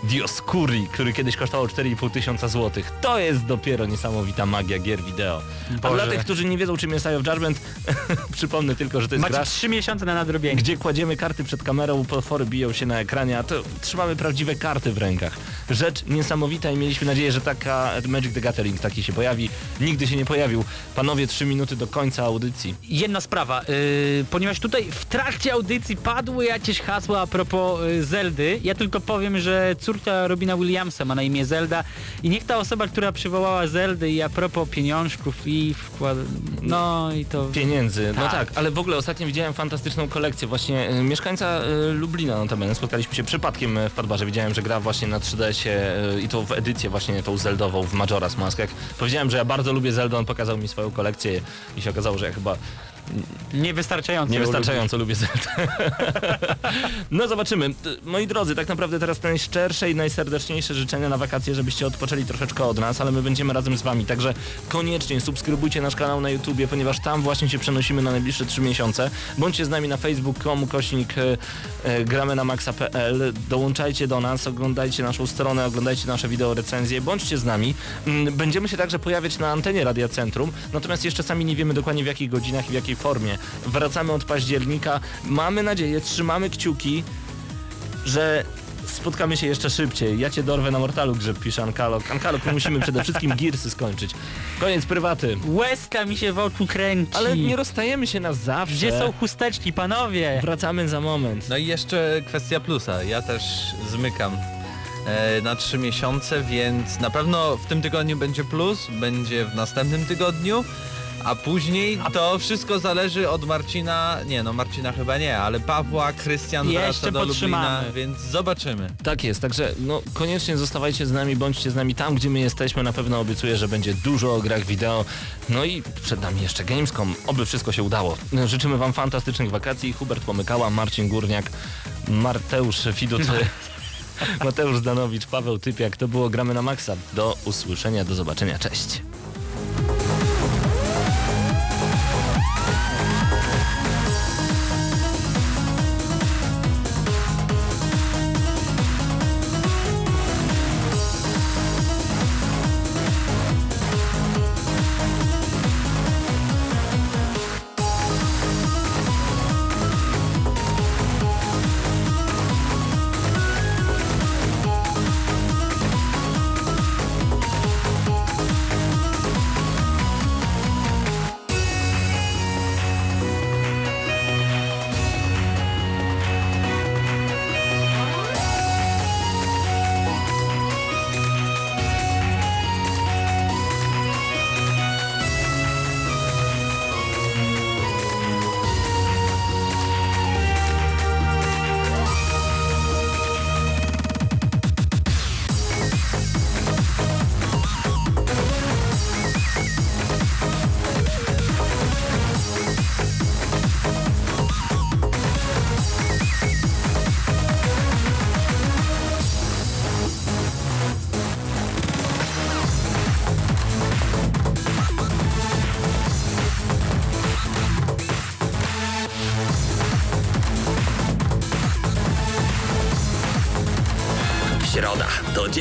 S1: Dioscuri, który kiedyś kosztował 4,5 tysiąca złotych. To jest dopiero niesamowita magia gier wideo. A
S3: Boże.
S1: dla tych, którzy nie wiedzą czym jest Eye of Judgment, przypomnę tylko, że to jest
S3: Macie
S1: gra,
S3: trzy miesiące na nadrobienie.
S1: gdzie kładziemy karty przed kamerą, potwory biją się na ekranie, a to trzymamy prawdziwe karty w rękach. Rzecz niesamowita i mieliśmy nadzieję, że taka Magic the Gathering taki się pojawi. Nigdy się nie pojawił. Panowie, trzy minuty do końca audycji.
S3: Jedna sprawa, yy, ponieważ tutaj w trakcie audycji padły jakieś hasła a propos yy, Zeldy, ja tylko powiem, że córka Robina Williamsa ma na imię Zelda i niech ta osoba, która przywołała Zeldy i a propos pieniążków i wkład... No i to...
S1: Pieniędzy, no
S3: Tak.
S1: tak, ale w ogóle ostatnio widziałem fantastyczną kolekcję właśnie y, mieszkańca y, Lublina notabene, spotkaliśmy się przypadkiem y, w Padbarze, widziałem, że gra właśnie na 3DS-ie y, i to w edycję właśnie tą Zeldową w Majora's Mask. Jak powiedziałem, że ja bardzo lubię Zeldę, on pokazał mi swoją kolekcję i się okazało, że ja chyba
S3: Niewystarczająco.
S1: Niewystarczająco lubię Zeldę. no zobaczymy. Moi drodzy, tak naprawdę teraz najszczersze i najserdeczniejsze życzenia na wakacje, żebyście odpoczęli troszeczkę od nas, ale my będziemy razem z wami. Także koniecznie subskrybujcie nasz kanał na YouTubie, ponieważ tam właśnie się przenosimy na najbliższe trzy miesiące. Bądźcie z nami na facebook.com kośnik e, e, gramy na maxa.pl. Dołączajcie do nas, oglądajcie naszą stronę, oglądajcie nasze wideo recenzje, bądźcie z nami. Mm, Będziemy się także pojawiać na antenie Radia Centrum, natomiast jeszcze sami nie wiemy dokładnie w jakich godzinach i w jakiej formie. Wracamy od października. Mamy nadzieję, trzymamy kciuki, że spotkamy się jeszcze szybciej. Ja cię dorwę na Mortalu, grzyb pisze Ankalok. Ankalok, my musimy przede wszystkim Gearsy skończyć. Koniec prywaty.
S3: Łezka mi się w oczu kręci.
S1: Ale nie rozstajemy się na zawsze.
S3: Gdzie są chusteczki, panowie?
S1: Wracamy za moment.
S2: No i jeszcze kwestia plusa. Ja też zmykam e, na trzy miesiące, więc na pewno w tym tygodniu będzie plus, będzie w następnym tygodniu, a później to wszystko zależy od Marcina, nie no Marcina chyba nie, ale Pawła, Krystian
S3: Jeszcze
S2: wraca do Lublina, więc zobaczymy.
S1: Tak jest, także no koniecznie zostawajcie z nami, bądźcie z nami tam, gdzie my jesteśmy. Na pewno obiecuję, że będzie dużo o grach wideo. No i przed nami jeszcze Gamescom. Oby wszystko się udało. Życzymy wam fantastycznych wakacji. Hubert Pomykała, Marcin Górniak, Marteusz Fidut, Mateusz Danowicz, Paweł Typiak. To było Gramy na Maxa. Do usłyszenia, do zobaczenia. Cześć.